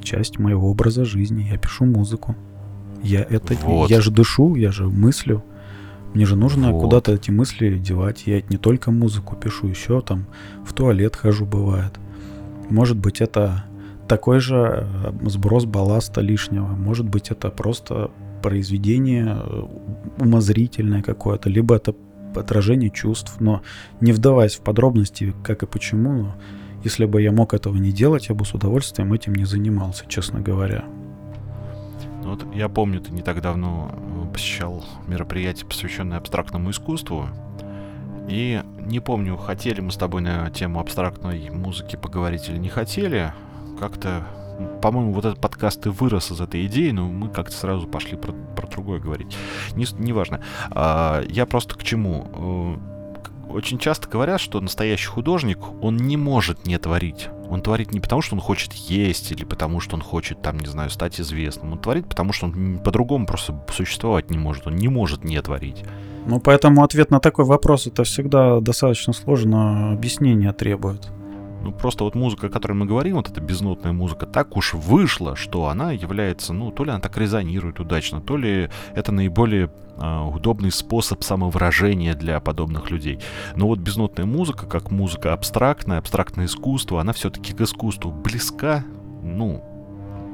часть моего образа жизни. Я пишу музыку. Я это, вот. я же дышу, я же мыслю. Мне же нужно вот. куда-то эти мысли девать. Я не только музыку пишу, еще там в туалет хожу бывает. Может быть, это такой же э, сброс балласта лишнего. Может быть, это просто произведение э, умозрительное какое-то, либо это отражение чувств, но не вдаваясь в подробности, как и почему, если бы я мог этого не делать, я бы с удовольствием этим не занимался, честно говоря. Ну вот я помню, ты не так давно э, посещал мероприятие, посвященное абстрактному искусству. И не помню, хотели мы с тобой на тему абстрактной музыки поговорить или не хотели. Как-то по-моему, вот этот подкаст и вырос из этой идеи, но мы как-то сразу пошли про, про другое говорить. Не, неважно. А, я просто к чему? Э, очень часто говорят, что настоящий художник, он не может не творить. Он творит не потому, что он хочет есть, или потому, что он хочет, там, не знаю, стать известным. Он творит, потому что он по-другому просто существовать не может. Он не может не творить. Ну, поэтому ответ на такой вопрос это всегда достаточно сложно объяснение требует. Ну, просто вот музыка, о которой мы говорим, вот эта безнотная музыка, так уж вышла, что она является, ну, то ли она так резонирует удачно, то ли это наиболее э, удобный способ самовыражения для подобных людей. Но вот безнотная музыка, как музыка абстрактная, абстрактное искусство, она все-таки к искусству близка, ну,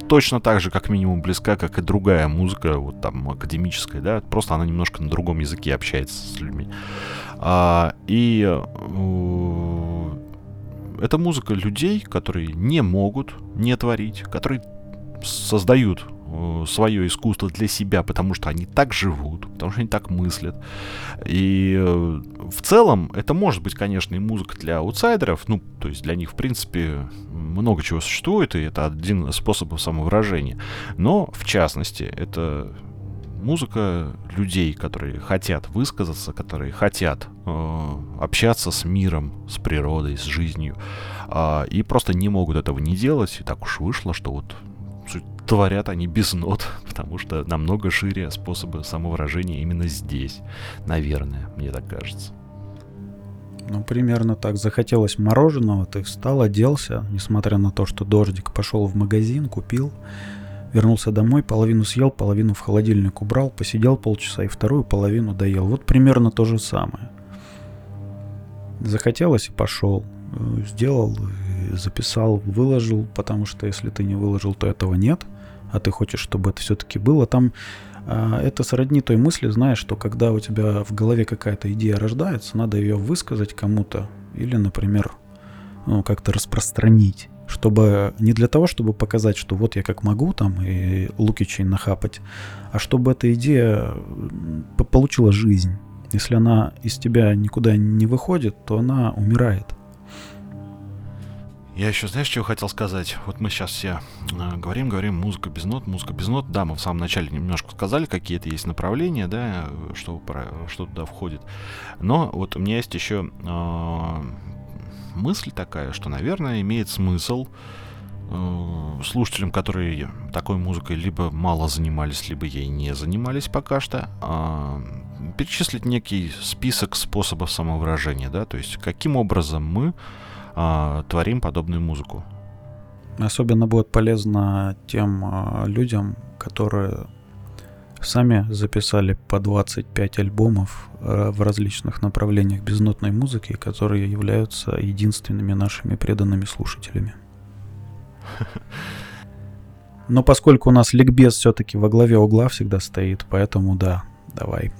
точно так же, как минимум, близка, как и другая музыка, вот там, академическая, да, просто она немножко на другом языке общается с людьми. А, и э, это музыка людей, которые не могут не творить, которые создают э, свое искусство для себя, потому что они так живут, потому что они так мыслят. И э, в целом это может быть, конечно, и музыка для аутсайдеров, ну, то есть для них, в принципе, много чего существует, и это один из способов самовыражения. Но, в частности, это музыка людей, которые хотят высказаться, которые хотят э, общаться с миром, с природой, с жизнью, э, и просто не могут этого не делать. И так уж вышло, что вот творят они без нот, [laughs] потому что намного шире способы самовыражения именно здесь, наверное, мне так кажется. Ну, примерно так. Захотелось мороженого, ты встал, оделся, несмотря на то, что дождик, пошел в магазин, купил, Вернулся домой, половину съел, половину в холодильник убрал, посидел полчаса и вторую половину доел. Вот примерно то же самое. Захотелось и пошел. Сделал, записал, выложил, потому что если ты не выложил, то этого нет, а ты хочешь, чтобы это все-таки было. Там а, это сродни той мысли, знаешь, что когда у тебя в голове какая-то идея рождается, надо ее высказать кому-то или, например, ну, как-то распространить. Чтобы не для того, чтобы показать, что вот я как могу там и Лукичей нахапать, а чтобы эта идея получила жизнь. Если она из тебя никуда не выходит, то она умирает. Я еще, знаешь, что хотел сказать? Вот мы сейчас все э, говорим, говорим, музыка без нот, музыка без нот. Да, мы в самом начале немножко сказали, какие это есть направления, да, что, что туда входит. Но вот у меня есть еще э, мысль такая, что, наверное, имеет смысл э, слушателям, которые такой музыкой либо мало занимались, либо ей не занимались пока что, э, перечислить некий список способов самовыражения, да, то есть каким образом мы э, творим подобную музыку. Особенно будет полезно тем э, людям, которые сами записали по 25 альбомов э, в различных направлениях безнотной музыки, которые являются единственными нашими преданными слушателями. [laughs] Но поскольку у нас ликбез все-таки во главе угла всегда стоит, поэтому да, давай,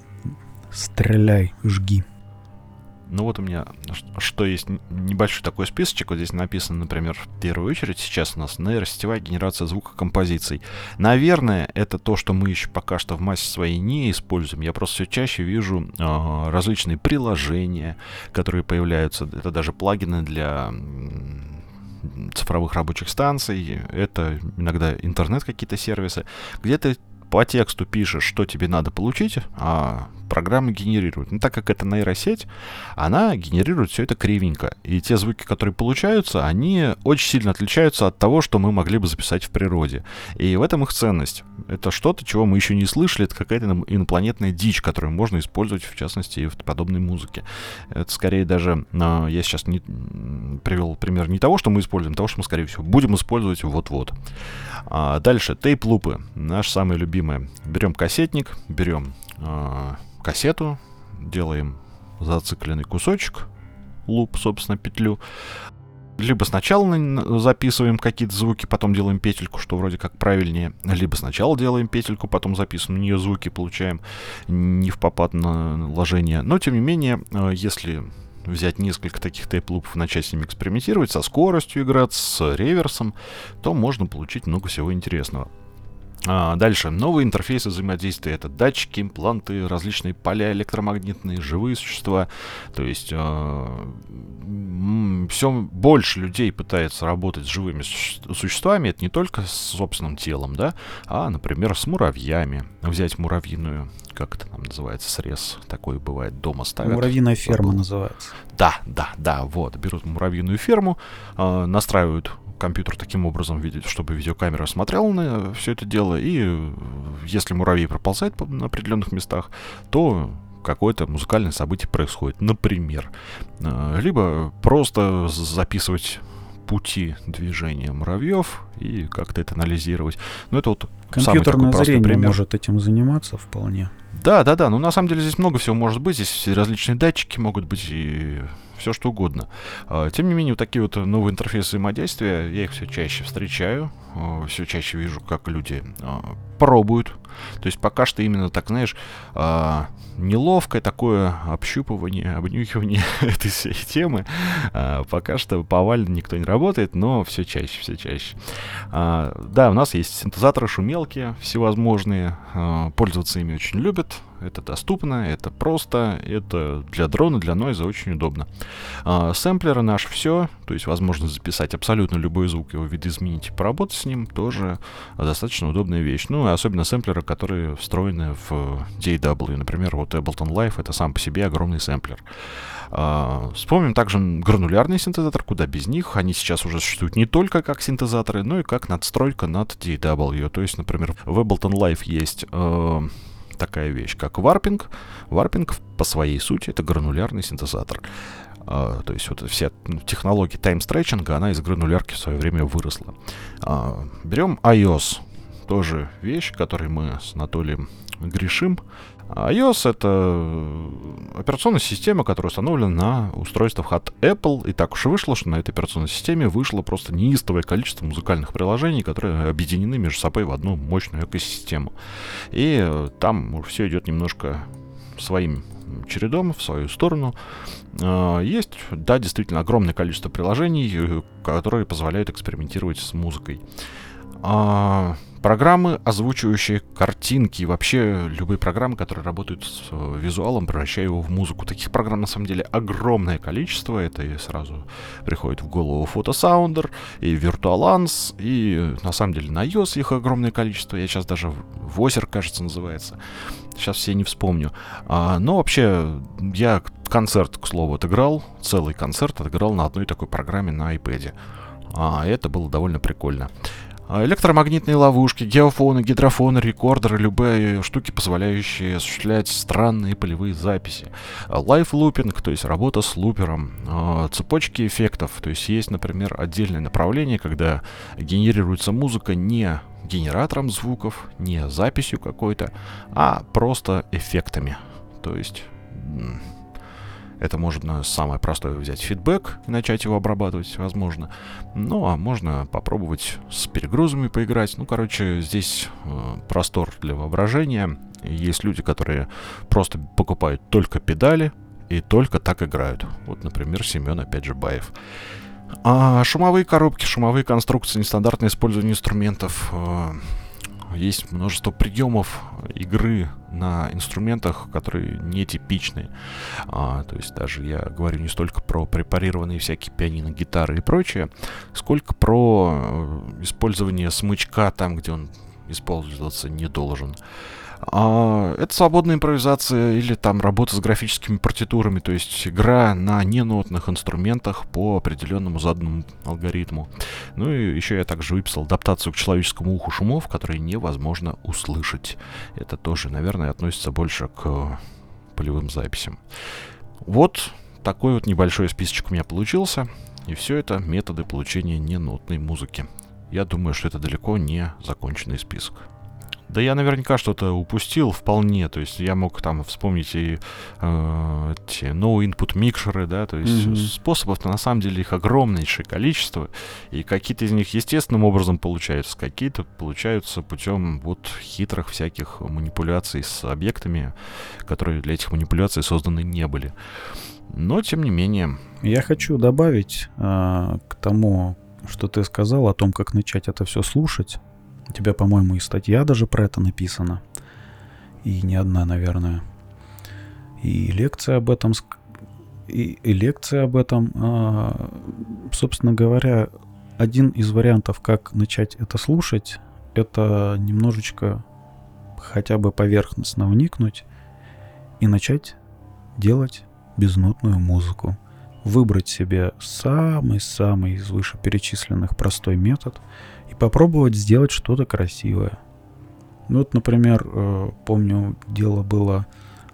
стреляй, жги. Ну вот у меня, что есть небольшой такой списочек, вот здесь написано, например, в первую очередь сейчас у нас нейросетевая генерация звука композиций. Наверное, это то, что мы еще пока что в массе своей не используем. Я просто все чаще вижу э, различные приложения, которые появляются. Это даже плагины для цифровых рабочих станций, это иногда интернет какие-то сервисы, где ты по тексту пишешь, что тебе надо получить, а программа генерирует. Но так как это нейросеть, она генерирует все это кривенько. И те звуки, которые получаются, они очень сильно отличаются от того, что мы могли бы записать в природе. И в этом их ценность. Это что-то, чего мы еще не слышали, это какая-то инопланетная дичь, которую можно использовать, в частности, в подобной музыке. Это скорее даже, а, я сейчас не, привел пример не того, что мы используем, а того, что мы, скорее всего, будем использовать вот-вот. А дальше, тейп-лупы, наш самый любимый. Берем кассетник, берем а, кассету, делаем зацикленный кусочек, луп, собственно, петлю. Либо сначала записываем какие-то звуки, потом делаем петельку, что вроде как правильнее. Либо сначала делаем петельку, потом записываем на нее звуки, получаем не в попад на наложение. Но, тем не менее, э, если взять несколько таких тейп-лупов, начать с ними экспериментировать, со скоростью играть, с реверсом, то можно получить много всего интересного. А, дальше. Новые интерфейсы взаимодействия. Это датчики, импланты, различные поля электромагнитные, живые существа. То есть э, все больше людей пытается работать с живыми существами. Это не только с собственным телом, да, а, например, с муравьями. Взять муравьиную, как это там называется, срез такой бывает, дома ставят. Муравьиная ферма называется. Да, да, да, вот. Берут муравьиную ферму, э, настраивают компьютер таким образом, чтобы видеокамера смотрела на все это дело, и э, если муравей проползает на определенных местах, то какое-то музыкальное событие происходит, например. Э, либо просто записывать пути движения муравьев и как-то это анализировать. Ну, это вот Компьютерное зрение пример. может этим заниматься вполне. Да, да, да. Ну, на самом деле здесь много всего может быть. Здесь различные датчики могут быть и все что угодно. А, тем не менее, вот такие вот новые интерфейсы взаимодействия, я их все чаще встречаю, а, все чаще вижу, как люди а, пробуют. То есть пока что именно так, знаешь, неловкое такое общупывание, обнюхивание [laughs] этой всей темы. Пока что повально никто не работает, но все чаще, все чаще. Да, у нас есть синтезаторы, шумелки всевозможные. Пользоваться ими очень любят это доступно, это просто, это для дрона, для нойза очень удобно. А, сэмплеры наши все, то есть возможность записать абсолютно любой звук, его видоизменить и поработать с ним, тоже достаточно удобная вещь. Ну, и особенно сэмплеры, которые встроены в DAW. Например, вот Ableton Live — это сам по себе огромный сэмплер. Uh, вспомним также гранулярный синтезатор, куда без них. Они сейчас уже существуют не только как синтезаторы, но и как надстройка над DAW. То есть, например, в Ableton Live есть uh, такая вещь, как варпинг. Варпинг по своей сути это гранулярный синтезатор. Uh, то есть вот вся технология тайм-стретчинга, она из гранулярки в свое время выросла. Uh, берем iOS, тоже вещь, которой мы с Анатолием грешим iOS — это э, операционная система, которая установлена на устройствах от Apple. И так уж и вышло, что на этой операционной системе вышло просто неистовое количество музыкальных приложений, которые объединены между собой в одну мощную экосистему. И э, там все идет немножко своим чередом в свою сторону. А, есть, да, действительно огромное количество приложений, э, которые позволяют экспериментировать с музыкой. Программы, озвучивающие картинки, и вообще любые программы, которые работают с э, визуалом, превращая его в музыку. Таких программ на самом деле огромное количество. Это и сразу приходит в голову фотосаундер и Virtualance, и на самом деле на iOS их огромное количество. Я сейчас даже Восер, кажется, называется. Сейчас все не вспомню. А, но вообще, я концерт, к слову, отыграл, целый концерт отыграл на одной такой программе на iPad. А, это было довольно прикольно. А, электромагнитные ловушки, геофоны, гидрофоны, рекордеры, любые штуки, позволяющие осуществлять странные полевые записи. Live looping, то есть работа с лупером. А, цепочки эффектов, то есть есть, например, отдельное направление, когда генерируется музыка не генератором звуков, не записью какой-то, а просто эффектами. То есть это можно самое простое взять фидбэк и начать его обрабатывать, возможно. Ну, а можно попробовать с перегрузами поиграть. Ну, короче, здесь э, простор для воображения. Есть люди, которые просто покупают только педали и только так играют. Вот, например, Семен, опять же, Баев. А шумовые коробки, шумовые конструкции, нестандартное использование инструментов. Э, есть множество приемов игры на инструментах, которые нетипичны. А, то есть даже я говорю не столько про препарированные всякие пианино, гитары и прочее, сколько про э, использование смычка там, где он использоваться не должен. А, это свободная импровизация или там работа с графическими партитурами, то есть игра на ненотных инструментах по определенному заданному алгоритму. Ну и еще я также выписал адаптацию к человеческому уху шумов, которые невозможно услышать. Это тоже, наверное, относится больше к полевым записям. Вот такой вот небольшой списочек у меня получился. И все это методы получения ненотной музыки. Я думаю, что это далеко не законченный список. Да я наверняка что-то упустил вполне, то есть я мог там вспомнить и э, эти no-input микшеры, да, то есть mm-hmm. способов-то на самом деле их огромнейшее количество, и какие-то из них естественным образом получаются, какие-то получаются путем вот хитрых всяких манипуляций с объектами, которые для этих манипуляций созданы не были. Но, тем не менее... Я хочу добавить э, к тому, что ты сказал о том, как начать это все слушать. У тебя, по-моему, и статья даже про это написана. И не одна, наверное. И лекция об этом... И, и лекция об этом, а, собственно говоря, один из вариантов, как начать это слушать, это немножечко хотя бы поверхностно вникнуть и начать делать безнотную музыку. Выбрать себе самый-самый из вышеперечисленных простой метод — и попробовать сделать что-то красивое. Ну вот, например, э, помню, дело было,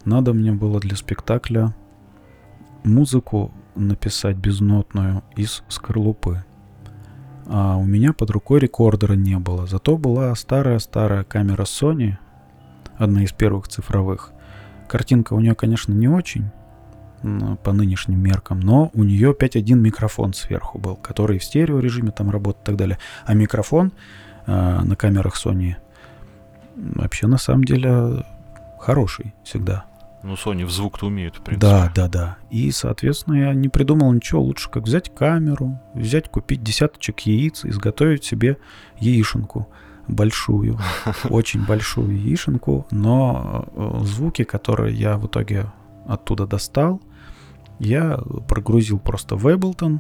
надо мне было для спектакля музыку написать безнотную из скорлупы. А у меня под рукой рекордера не было. Зато была старая-старая камера Sony, одна из первых цифровых. Картинка у нее, конечно, не очень, по нынешним меркам, но у нее 5.1 микрофон сверху был, который в стерео режиме там работает и так далее. А микрофон э, на камерах Sony вообще на самом деле хороший всегда. Ну, Sony в звук-то умеет, в принципе. Да, да, да. И, соответственно, я не придумал ничего лучше, как взять камеру, взять, купить десяточек яиц, изготовить себе яишенку большую, [laughs] очень большую яишенку, но э, звуки, которые я в итоге оттуда достал, я прогрузил просто в Ableton,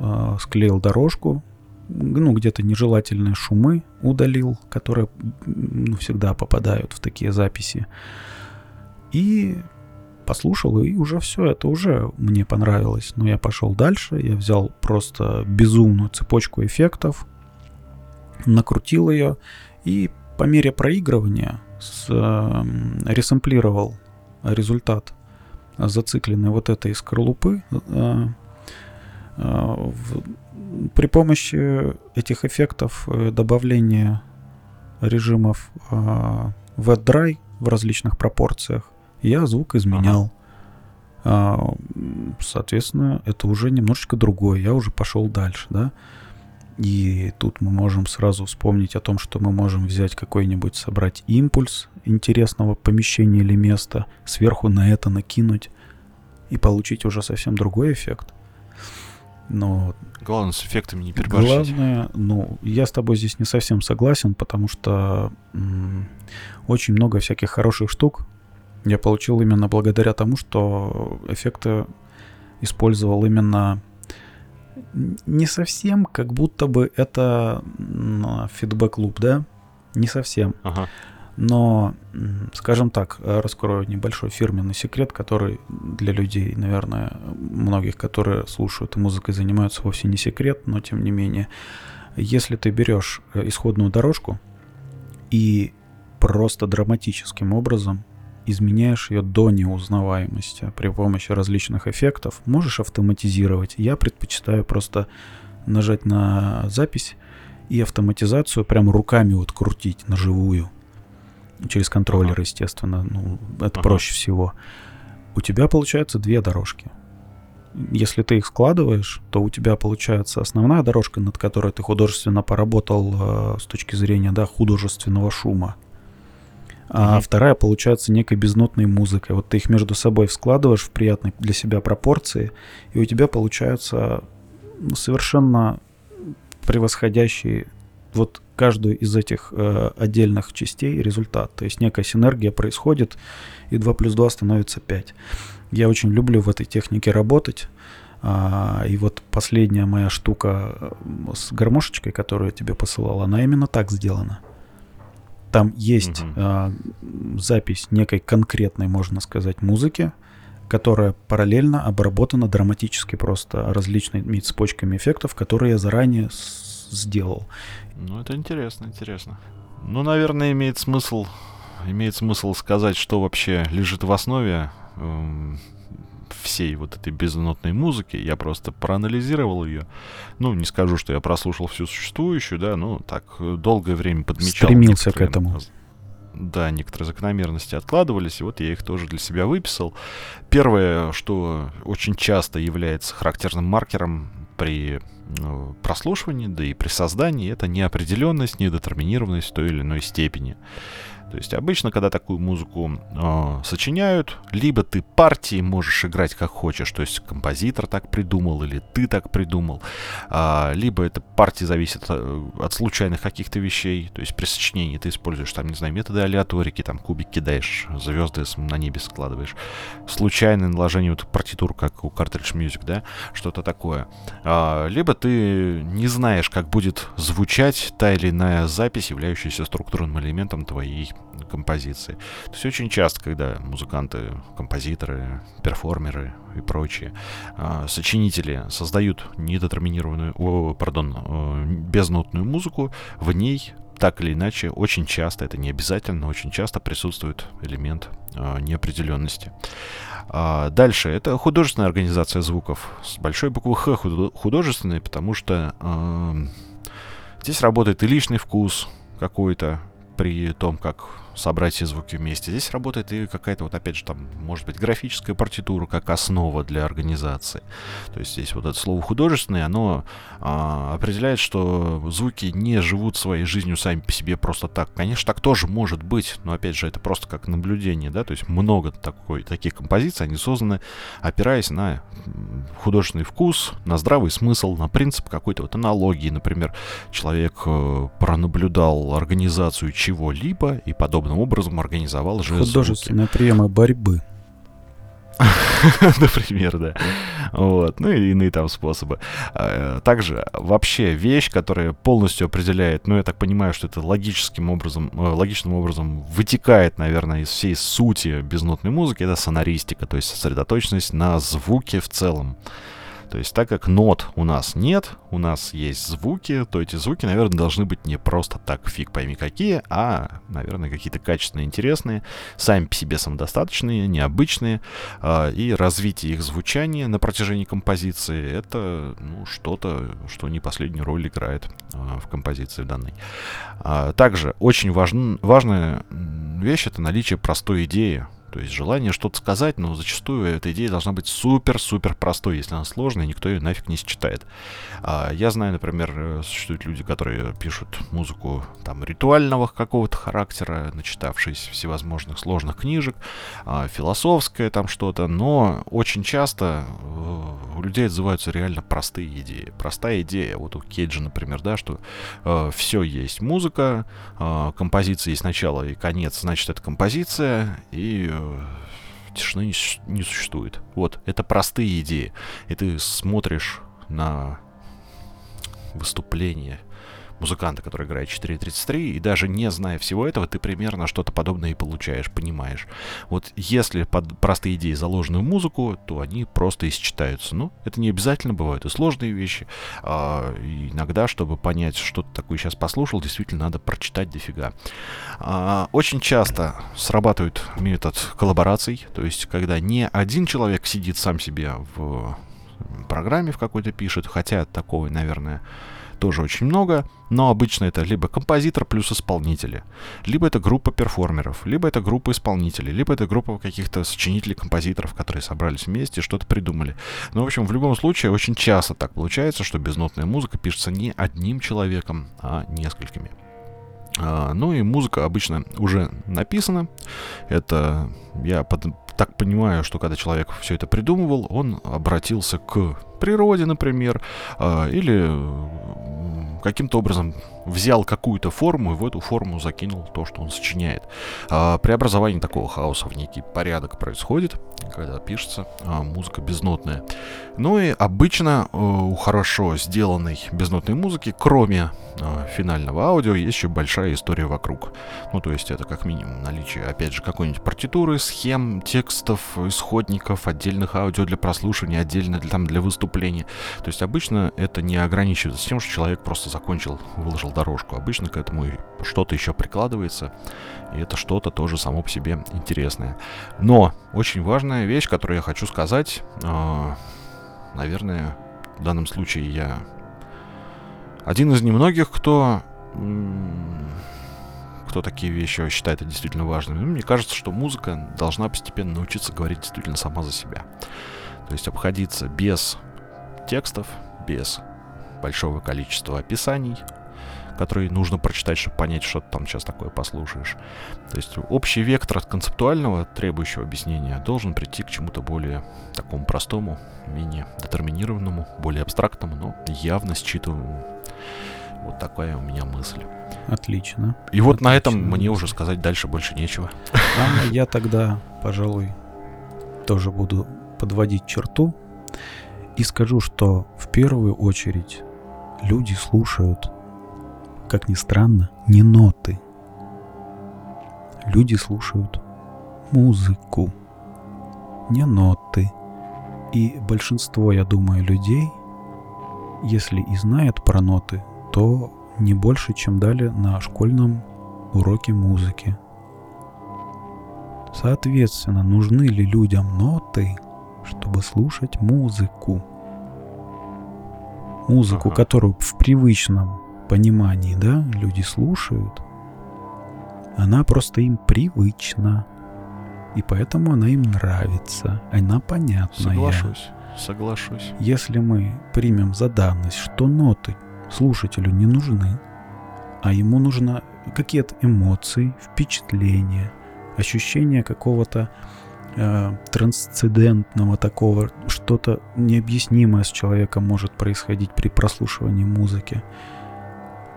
э, склеил дорожку, ну, где-то нежелательные шумы удалил, которые ну, всегда попадают в такие записи. И послушал, и уже все, это уже мне понравилось. Но я пошел дальше, я взял просто безумную цепочку эффектов, накрутил ее, и по мере проигрывания с, э, ресэмплировал результат зациклены вот этой скорлупы. Э, э, при помощи этих эффектов э, добавления режимов wet-dry в различных пропорциях я звук изменял. Ага. Соответственно, это уже немножечко другое. Я уже пошел дальше, да. И тут мы можем сразу вспомнить о том, что мы можем взять какой-нибудь, собрать импульс интересного помещения или места, сверху на это накинуть и получить уже совсем другой эффект. Но Главное, с эффектами не переборщить. Главное, ну, я с тобой здесь не совсем согласен, потому что м- очень много всяких хороших штук я получил именно благодаря тому, что эффекты использовал именно не совсем, как будто бы это фидбэк-луп, да? Не совсем. Ага. Но, скажем так, раскрою небольшой фирменный секрет, который для людей, наверное, многих, которые слушают и музыкой занимаются, вовсе не секрет, но тем не менее, если ты берешь э, исходную дорожку и просто драматическим образом изменяешь ее до неузнаваемости при помощи различных эффектов, можешь автоматизировать. Я предпочитаю просто нажать на запись и автоматизацию прям руками вот крутить на живую. Через контроллер, ага. естественно. Ну, это ага. проще всего. У тебя получается две дорожки. Если ты их складываешь, то у тебя получается основная дорожка, над которой ты художественно поработал э, с точки зрения да, художественного шума а вторая получается некой безнотной музыкой. Вот ты их между собой складываешь в приятной для себя пропорции, и у тебя получаются совершенно превосходящие вот каждую из этих э, отдельных частей результат. То есть некая синергия происходит, и 2 плюс 2 становится 5. Я очень люблю в этой технике работать. А, и вот последняя моя штука э, с гармошечкой, которую я тебе посылал, она именно так сделана. Там есть угу. э, запись некой конкретной, можно сказать, музыки, которая параллельно обработана драматически просто различными цепочками эффектов, которые я заранее сделал. Ну, это интересно, интересно. Ну, наверное, имеет смысл, имеет смысл сказать, что вообще лежит в основе э, всей вот этой безнотной музыки. Я просто проанализировал ее. Ну, не скажу, что я прослушал всю существующую, да, ну, так, долгое время подмечал. Стремился к этому. Да, некоторые закономерности откладывались, и вот я их тоже для себя выписал. Первое, что очень часто является характерным маркером при ну, прослушивании, да и при создании, это неопределенность, недетерминированность в той или иной степени. То есть обычно, когда такую музыку э, сочиняют, либо ты партии можешь играть как хочешь, то есть композитор так придумал или ты так придумал, э, либо эта партия зависит э, от случайных каких-то вещей, то есть при сочинении ты используешь там, не знаю, методы алиаторики, там кубик кидаешь, звезды на небе складываешь, случайное наложение вот партитур, как у Cartridge Music, да, что-то такое. Э, либо ты не знаешь, как будет звучать та или иная запись, являющаяся структурным элементом твоей композиции. То есть очень часто, когда музыканты, композиторы, перформеры и прочие э, сочинители создают недетерминированную, о, пардон, э, безнотную музыку, в ней так или иначе, очень часто, это не обязательно, но очень часто присутствует элемент э, неопределенности. А дальше, это художественная организация звуков. С большой буквы Х художественная, потому что э, здесь работает и личный вкус какой-то при том, как собрать все звуки вместе. Здесь работает и какая-то вот, опять же, там, может быть, графическая партитура как основа для организации. То есть здесь вот это слово художественное, оно а, определяет, что звуки не живут своей жизнью сами по себе просто так. Конечно, так тоже может быть, но, опять же, это просто как наблюдение, да, то есть много такой, таких композиций, они созданы, опираясь на художественный вкус, на здравый смысл, на принцип какой-то вот аналогии. Например, человек э, пронаблюдал организацию чего-либо и подобное подобным образом организовал же Художественные звуки. приемы борьбы. [laughs] Например, да. Вот. Ну и иные там способы. А, также вообще вещь, которая полностью определяет, ну я так понимаю, что это логическим образом, э, логичным образом вытекает, наверное, из всей сути безнотной музыки, это сонористика, то есть сосредоточенность на звуке в целом. То есть так как нот у нас нет, у нас есть звуки, то эти звуки, наверное, должны быть не просто так фиг пойми какие, а, наверное, какие-то качественные, интересные, сами по себе самодостаточные, необычные, э, и развитие их звучания на протяжении композиции, это ну, что-то, что не последнюю роль играет э, в композиции данной. А, также очень важн, важная вещь — это наличие простой идеи, То есть желание что-то сказать, но зачастую эта идея должна быть супер-супер простой. Если она сложная, никто ее нафиг не считает. А, я знаю, например, э, существуют люди, которые пишут музыку там ритуального какого-то характера, начитавшись всевозможных сложных книжек, а, философское там что-то, но очень часто э, у людей отзываются реально простые идеи. Простая идея, вот у Кейджа, например, да, что э, все есть музыка, композиция есть начало и конец, значит, это композиция, и тишины не, существует. Вот, это простые идеи. И ты смотришь на выступление музыканта, который играет 4.33, и даже не зная всего этого, ты примерно что-то подобное и получаешь, понимаешь. Вот если под простые идеи заложены в музыку, то они просто исчитаются. Ну, это не обязательно, бывают и сложные вещи. А, иногда, чтобы понять, что ты такое сейчас послушал, действительно надо прочитать дофига. А, очень часто срабатывает метод коллабораций, то есть когда не один человек сидит сам себе в программе в какой-то пишет, хотя такого, наверное, тоже очень много, но обычно это либо композитор плюс исполнители, либо это группа перформеров, либо это группа исполнителей, либо это группа каких-то сочинителей, композиторов, которые собрались вместе, что-то придумали. Но, в общем, в любом случае, очень часто так получается, что безнотная музыка пишется не одним человеком, а несколькими. А, ну и музыка обычно уже написана. Это я под, так понимаю, что когда человек все это придумывал, он обратился к природе, например, а, или каким-то образом взял какую-то форму и в эту форму закинул то, что он сочиняет. А, преобразование такого хаоса в некий порядок происходит, когда пишется а, музыка безнотная. Ну и обычно а, у хорошо сделанной безнотной музыки, кроме а, финального аудио, есть еще большая история вокруг. Ну, то есть это как минимум наличие, опять же, какой-нибудь партитуры, схем, текстов, исходников, отдельных аудио для прослушивания, отдельно для, там, для выступления. То есть обычно это не ограничивается тем, что человек просто закончил, выложил дорожку. Обычно к этому что-то еще прикладывается, и это что-то тоже само по себе интересное. Но очень важная вещь, которую я хочу сказать, э, наверное, в данном случае я один из немногих, кто кто такие вещи считает действительно важными. Мне кажется, что музыка должна постепенно научиться говорить действительно сама за себя. То есть обходиться без текстов, без большого количества описаний, которые нужно прочитать, чтобы понять, что ты там сейчас такое послушаешь. То есть общий вектор от концептуального, требующего объяснения, должен прийти к чему-то более такому простому, менее детерминированному, более абстрактному, но явно считываемому. Вот такая у меня мысль. Отлично. И вот Отлично. на этом мне уже сказать дальше больше нечего. А я тогда, пожалуй, тоже буду подводить черту и скажу, что в первую очередь люди слушают как ни странно, не ноты. Люди слушают музыку, не ноты. И большинство, я думаю, людей, если и знают про ноты, то не больше, чем дали на школьном уроке музыки. Соответственно, нужны ли людям ноты, чтобы слушать музыку? Музыку, ага. которую в привычном понимании, да, люди слушают, она просто им привычна. И поэтому она им нравится. Она понятная. Соглашусь. Соглашусь. Если мы примем за данность, что ноты слушателю не нужны, а ему нужны какие-то эмоции, впечатления, ощущение какого-то э, трансцендентного такого, что-то необъяснимое с человеком может происходить при прослушивании музыки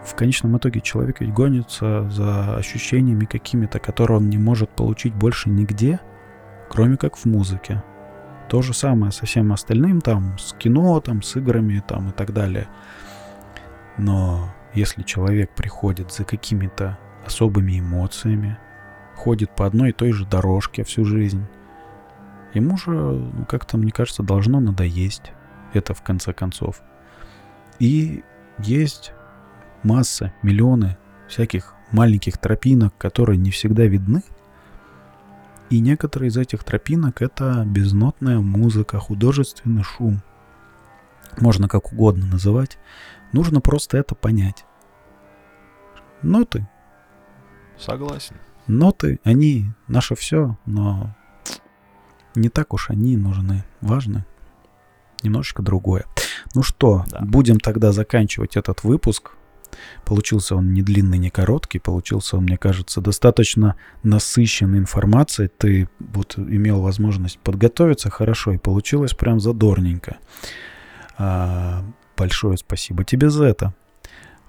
в конечном итоге человек ведь гонится за ощущениями какими-то, которые он не может получить больше нигде, кроме как в музыке. То же самое со всем остальным, там, с кино, там, с играми, там, и так далее. Но если человек приходит за какими-то особыми эмоциями, ходит по одной и той же дорожке всю жизнь, ему же, ну, как-то, мне кажется, должно надоесть это в конце концов. И есть масса, миллионы всяких маленьких тропинок, которые не всегда видны. И некоторые из этих тропинок это безнотная музыка, художественный шум. Можно как угодно называть. Нужно просто это понять. Ноты. Согласен. Ноты, они наше все, но не так уж они нужны. Важны немножечко другое. Ну что, Да. будем тогда заканчивать этот выпуск. Получился он не длинный, не короткий. Получился он, мне кажется, достаточно насыщенной информацией. Ты вот имел возможность подготовиться хорошо, и получилось прям задорненько. А, большое спасибо тебе за это.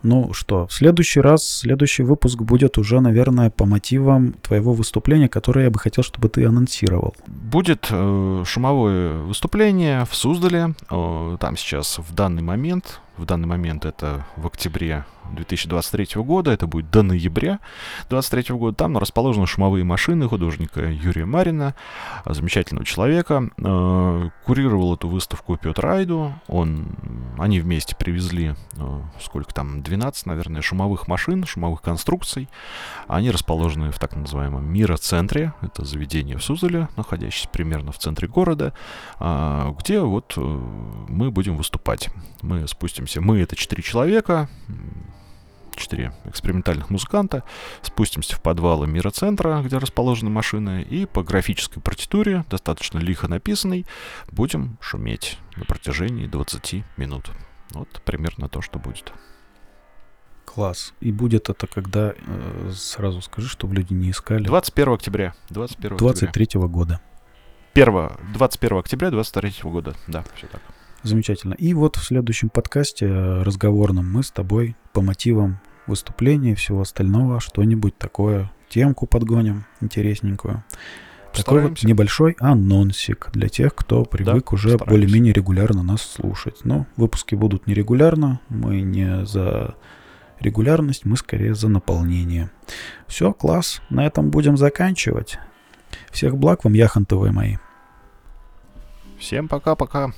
Ну что, в следующий раз, следующий выпуск будет уже, наверное, по мотивам твоего выступления, которое я бы хотел, чтобы ты анонсировал. Будет э, шумовое выступление в Суздале. Э, там сейчас в данный момент, в данный момент это в октябре 2023 года, это будет до ноября 2023 года. Там расположены шумовые машины художника Юрия Марина, э, замечательного человека. Э, курировал эту выставку Петр Айду. Он, они вместе привезли, э, сколько там, 12, наверное, шумовых машин, шумовых конструкций. Они расположены в так называемом Мира-центре. Это заведение в Суздале, находящееся примерно в центре города, а, где вот мы будем выступать. Мы спустимся, мы это четыре человека, четыре экспериментальных музыканта, спустимся в подвалы Мира-центра, где расположены машины, и по графической партитуре, достаточно лихо написанной, будем шуметь на протяжении 20 минут. Вот примерно то, что будет. Класс. И будет это когда, э, сразу скажи, чтобы люди не искали, 21 октября. 21 октября. 23 года. 1, 21 октября 23 года. Да, все так. Замечательно. И вот в следующем подкасте э, разговорном мы с тобой по мотивам выступления и всего остального что-нибудь такое, темку подгоним интересненькую. Такой вот небольшой анонсик для тех, кто привык уже постараемся. более-менее регулярно нас слушать. Но выпуски будут нерегулярно, мы не за регулярность, мы скорее за наполнение. Все, класс, на этом будем заканчивать. Всех благ вам, яхонтовые мои. Всем пока-пока.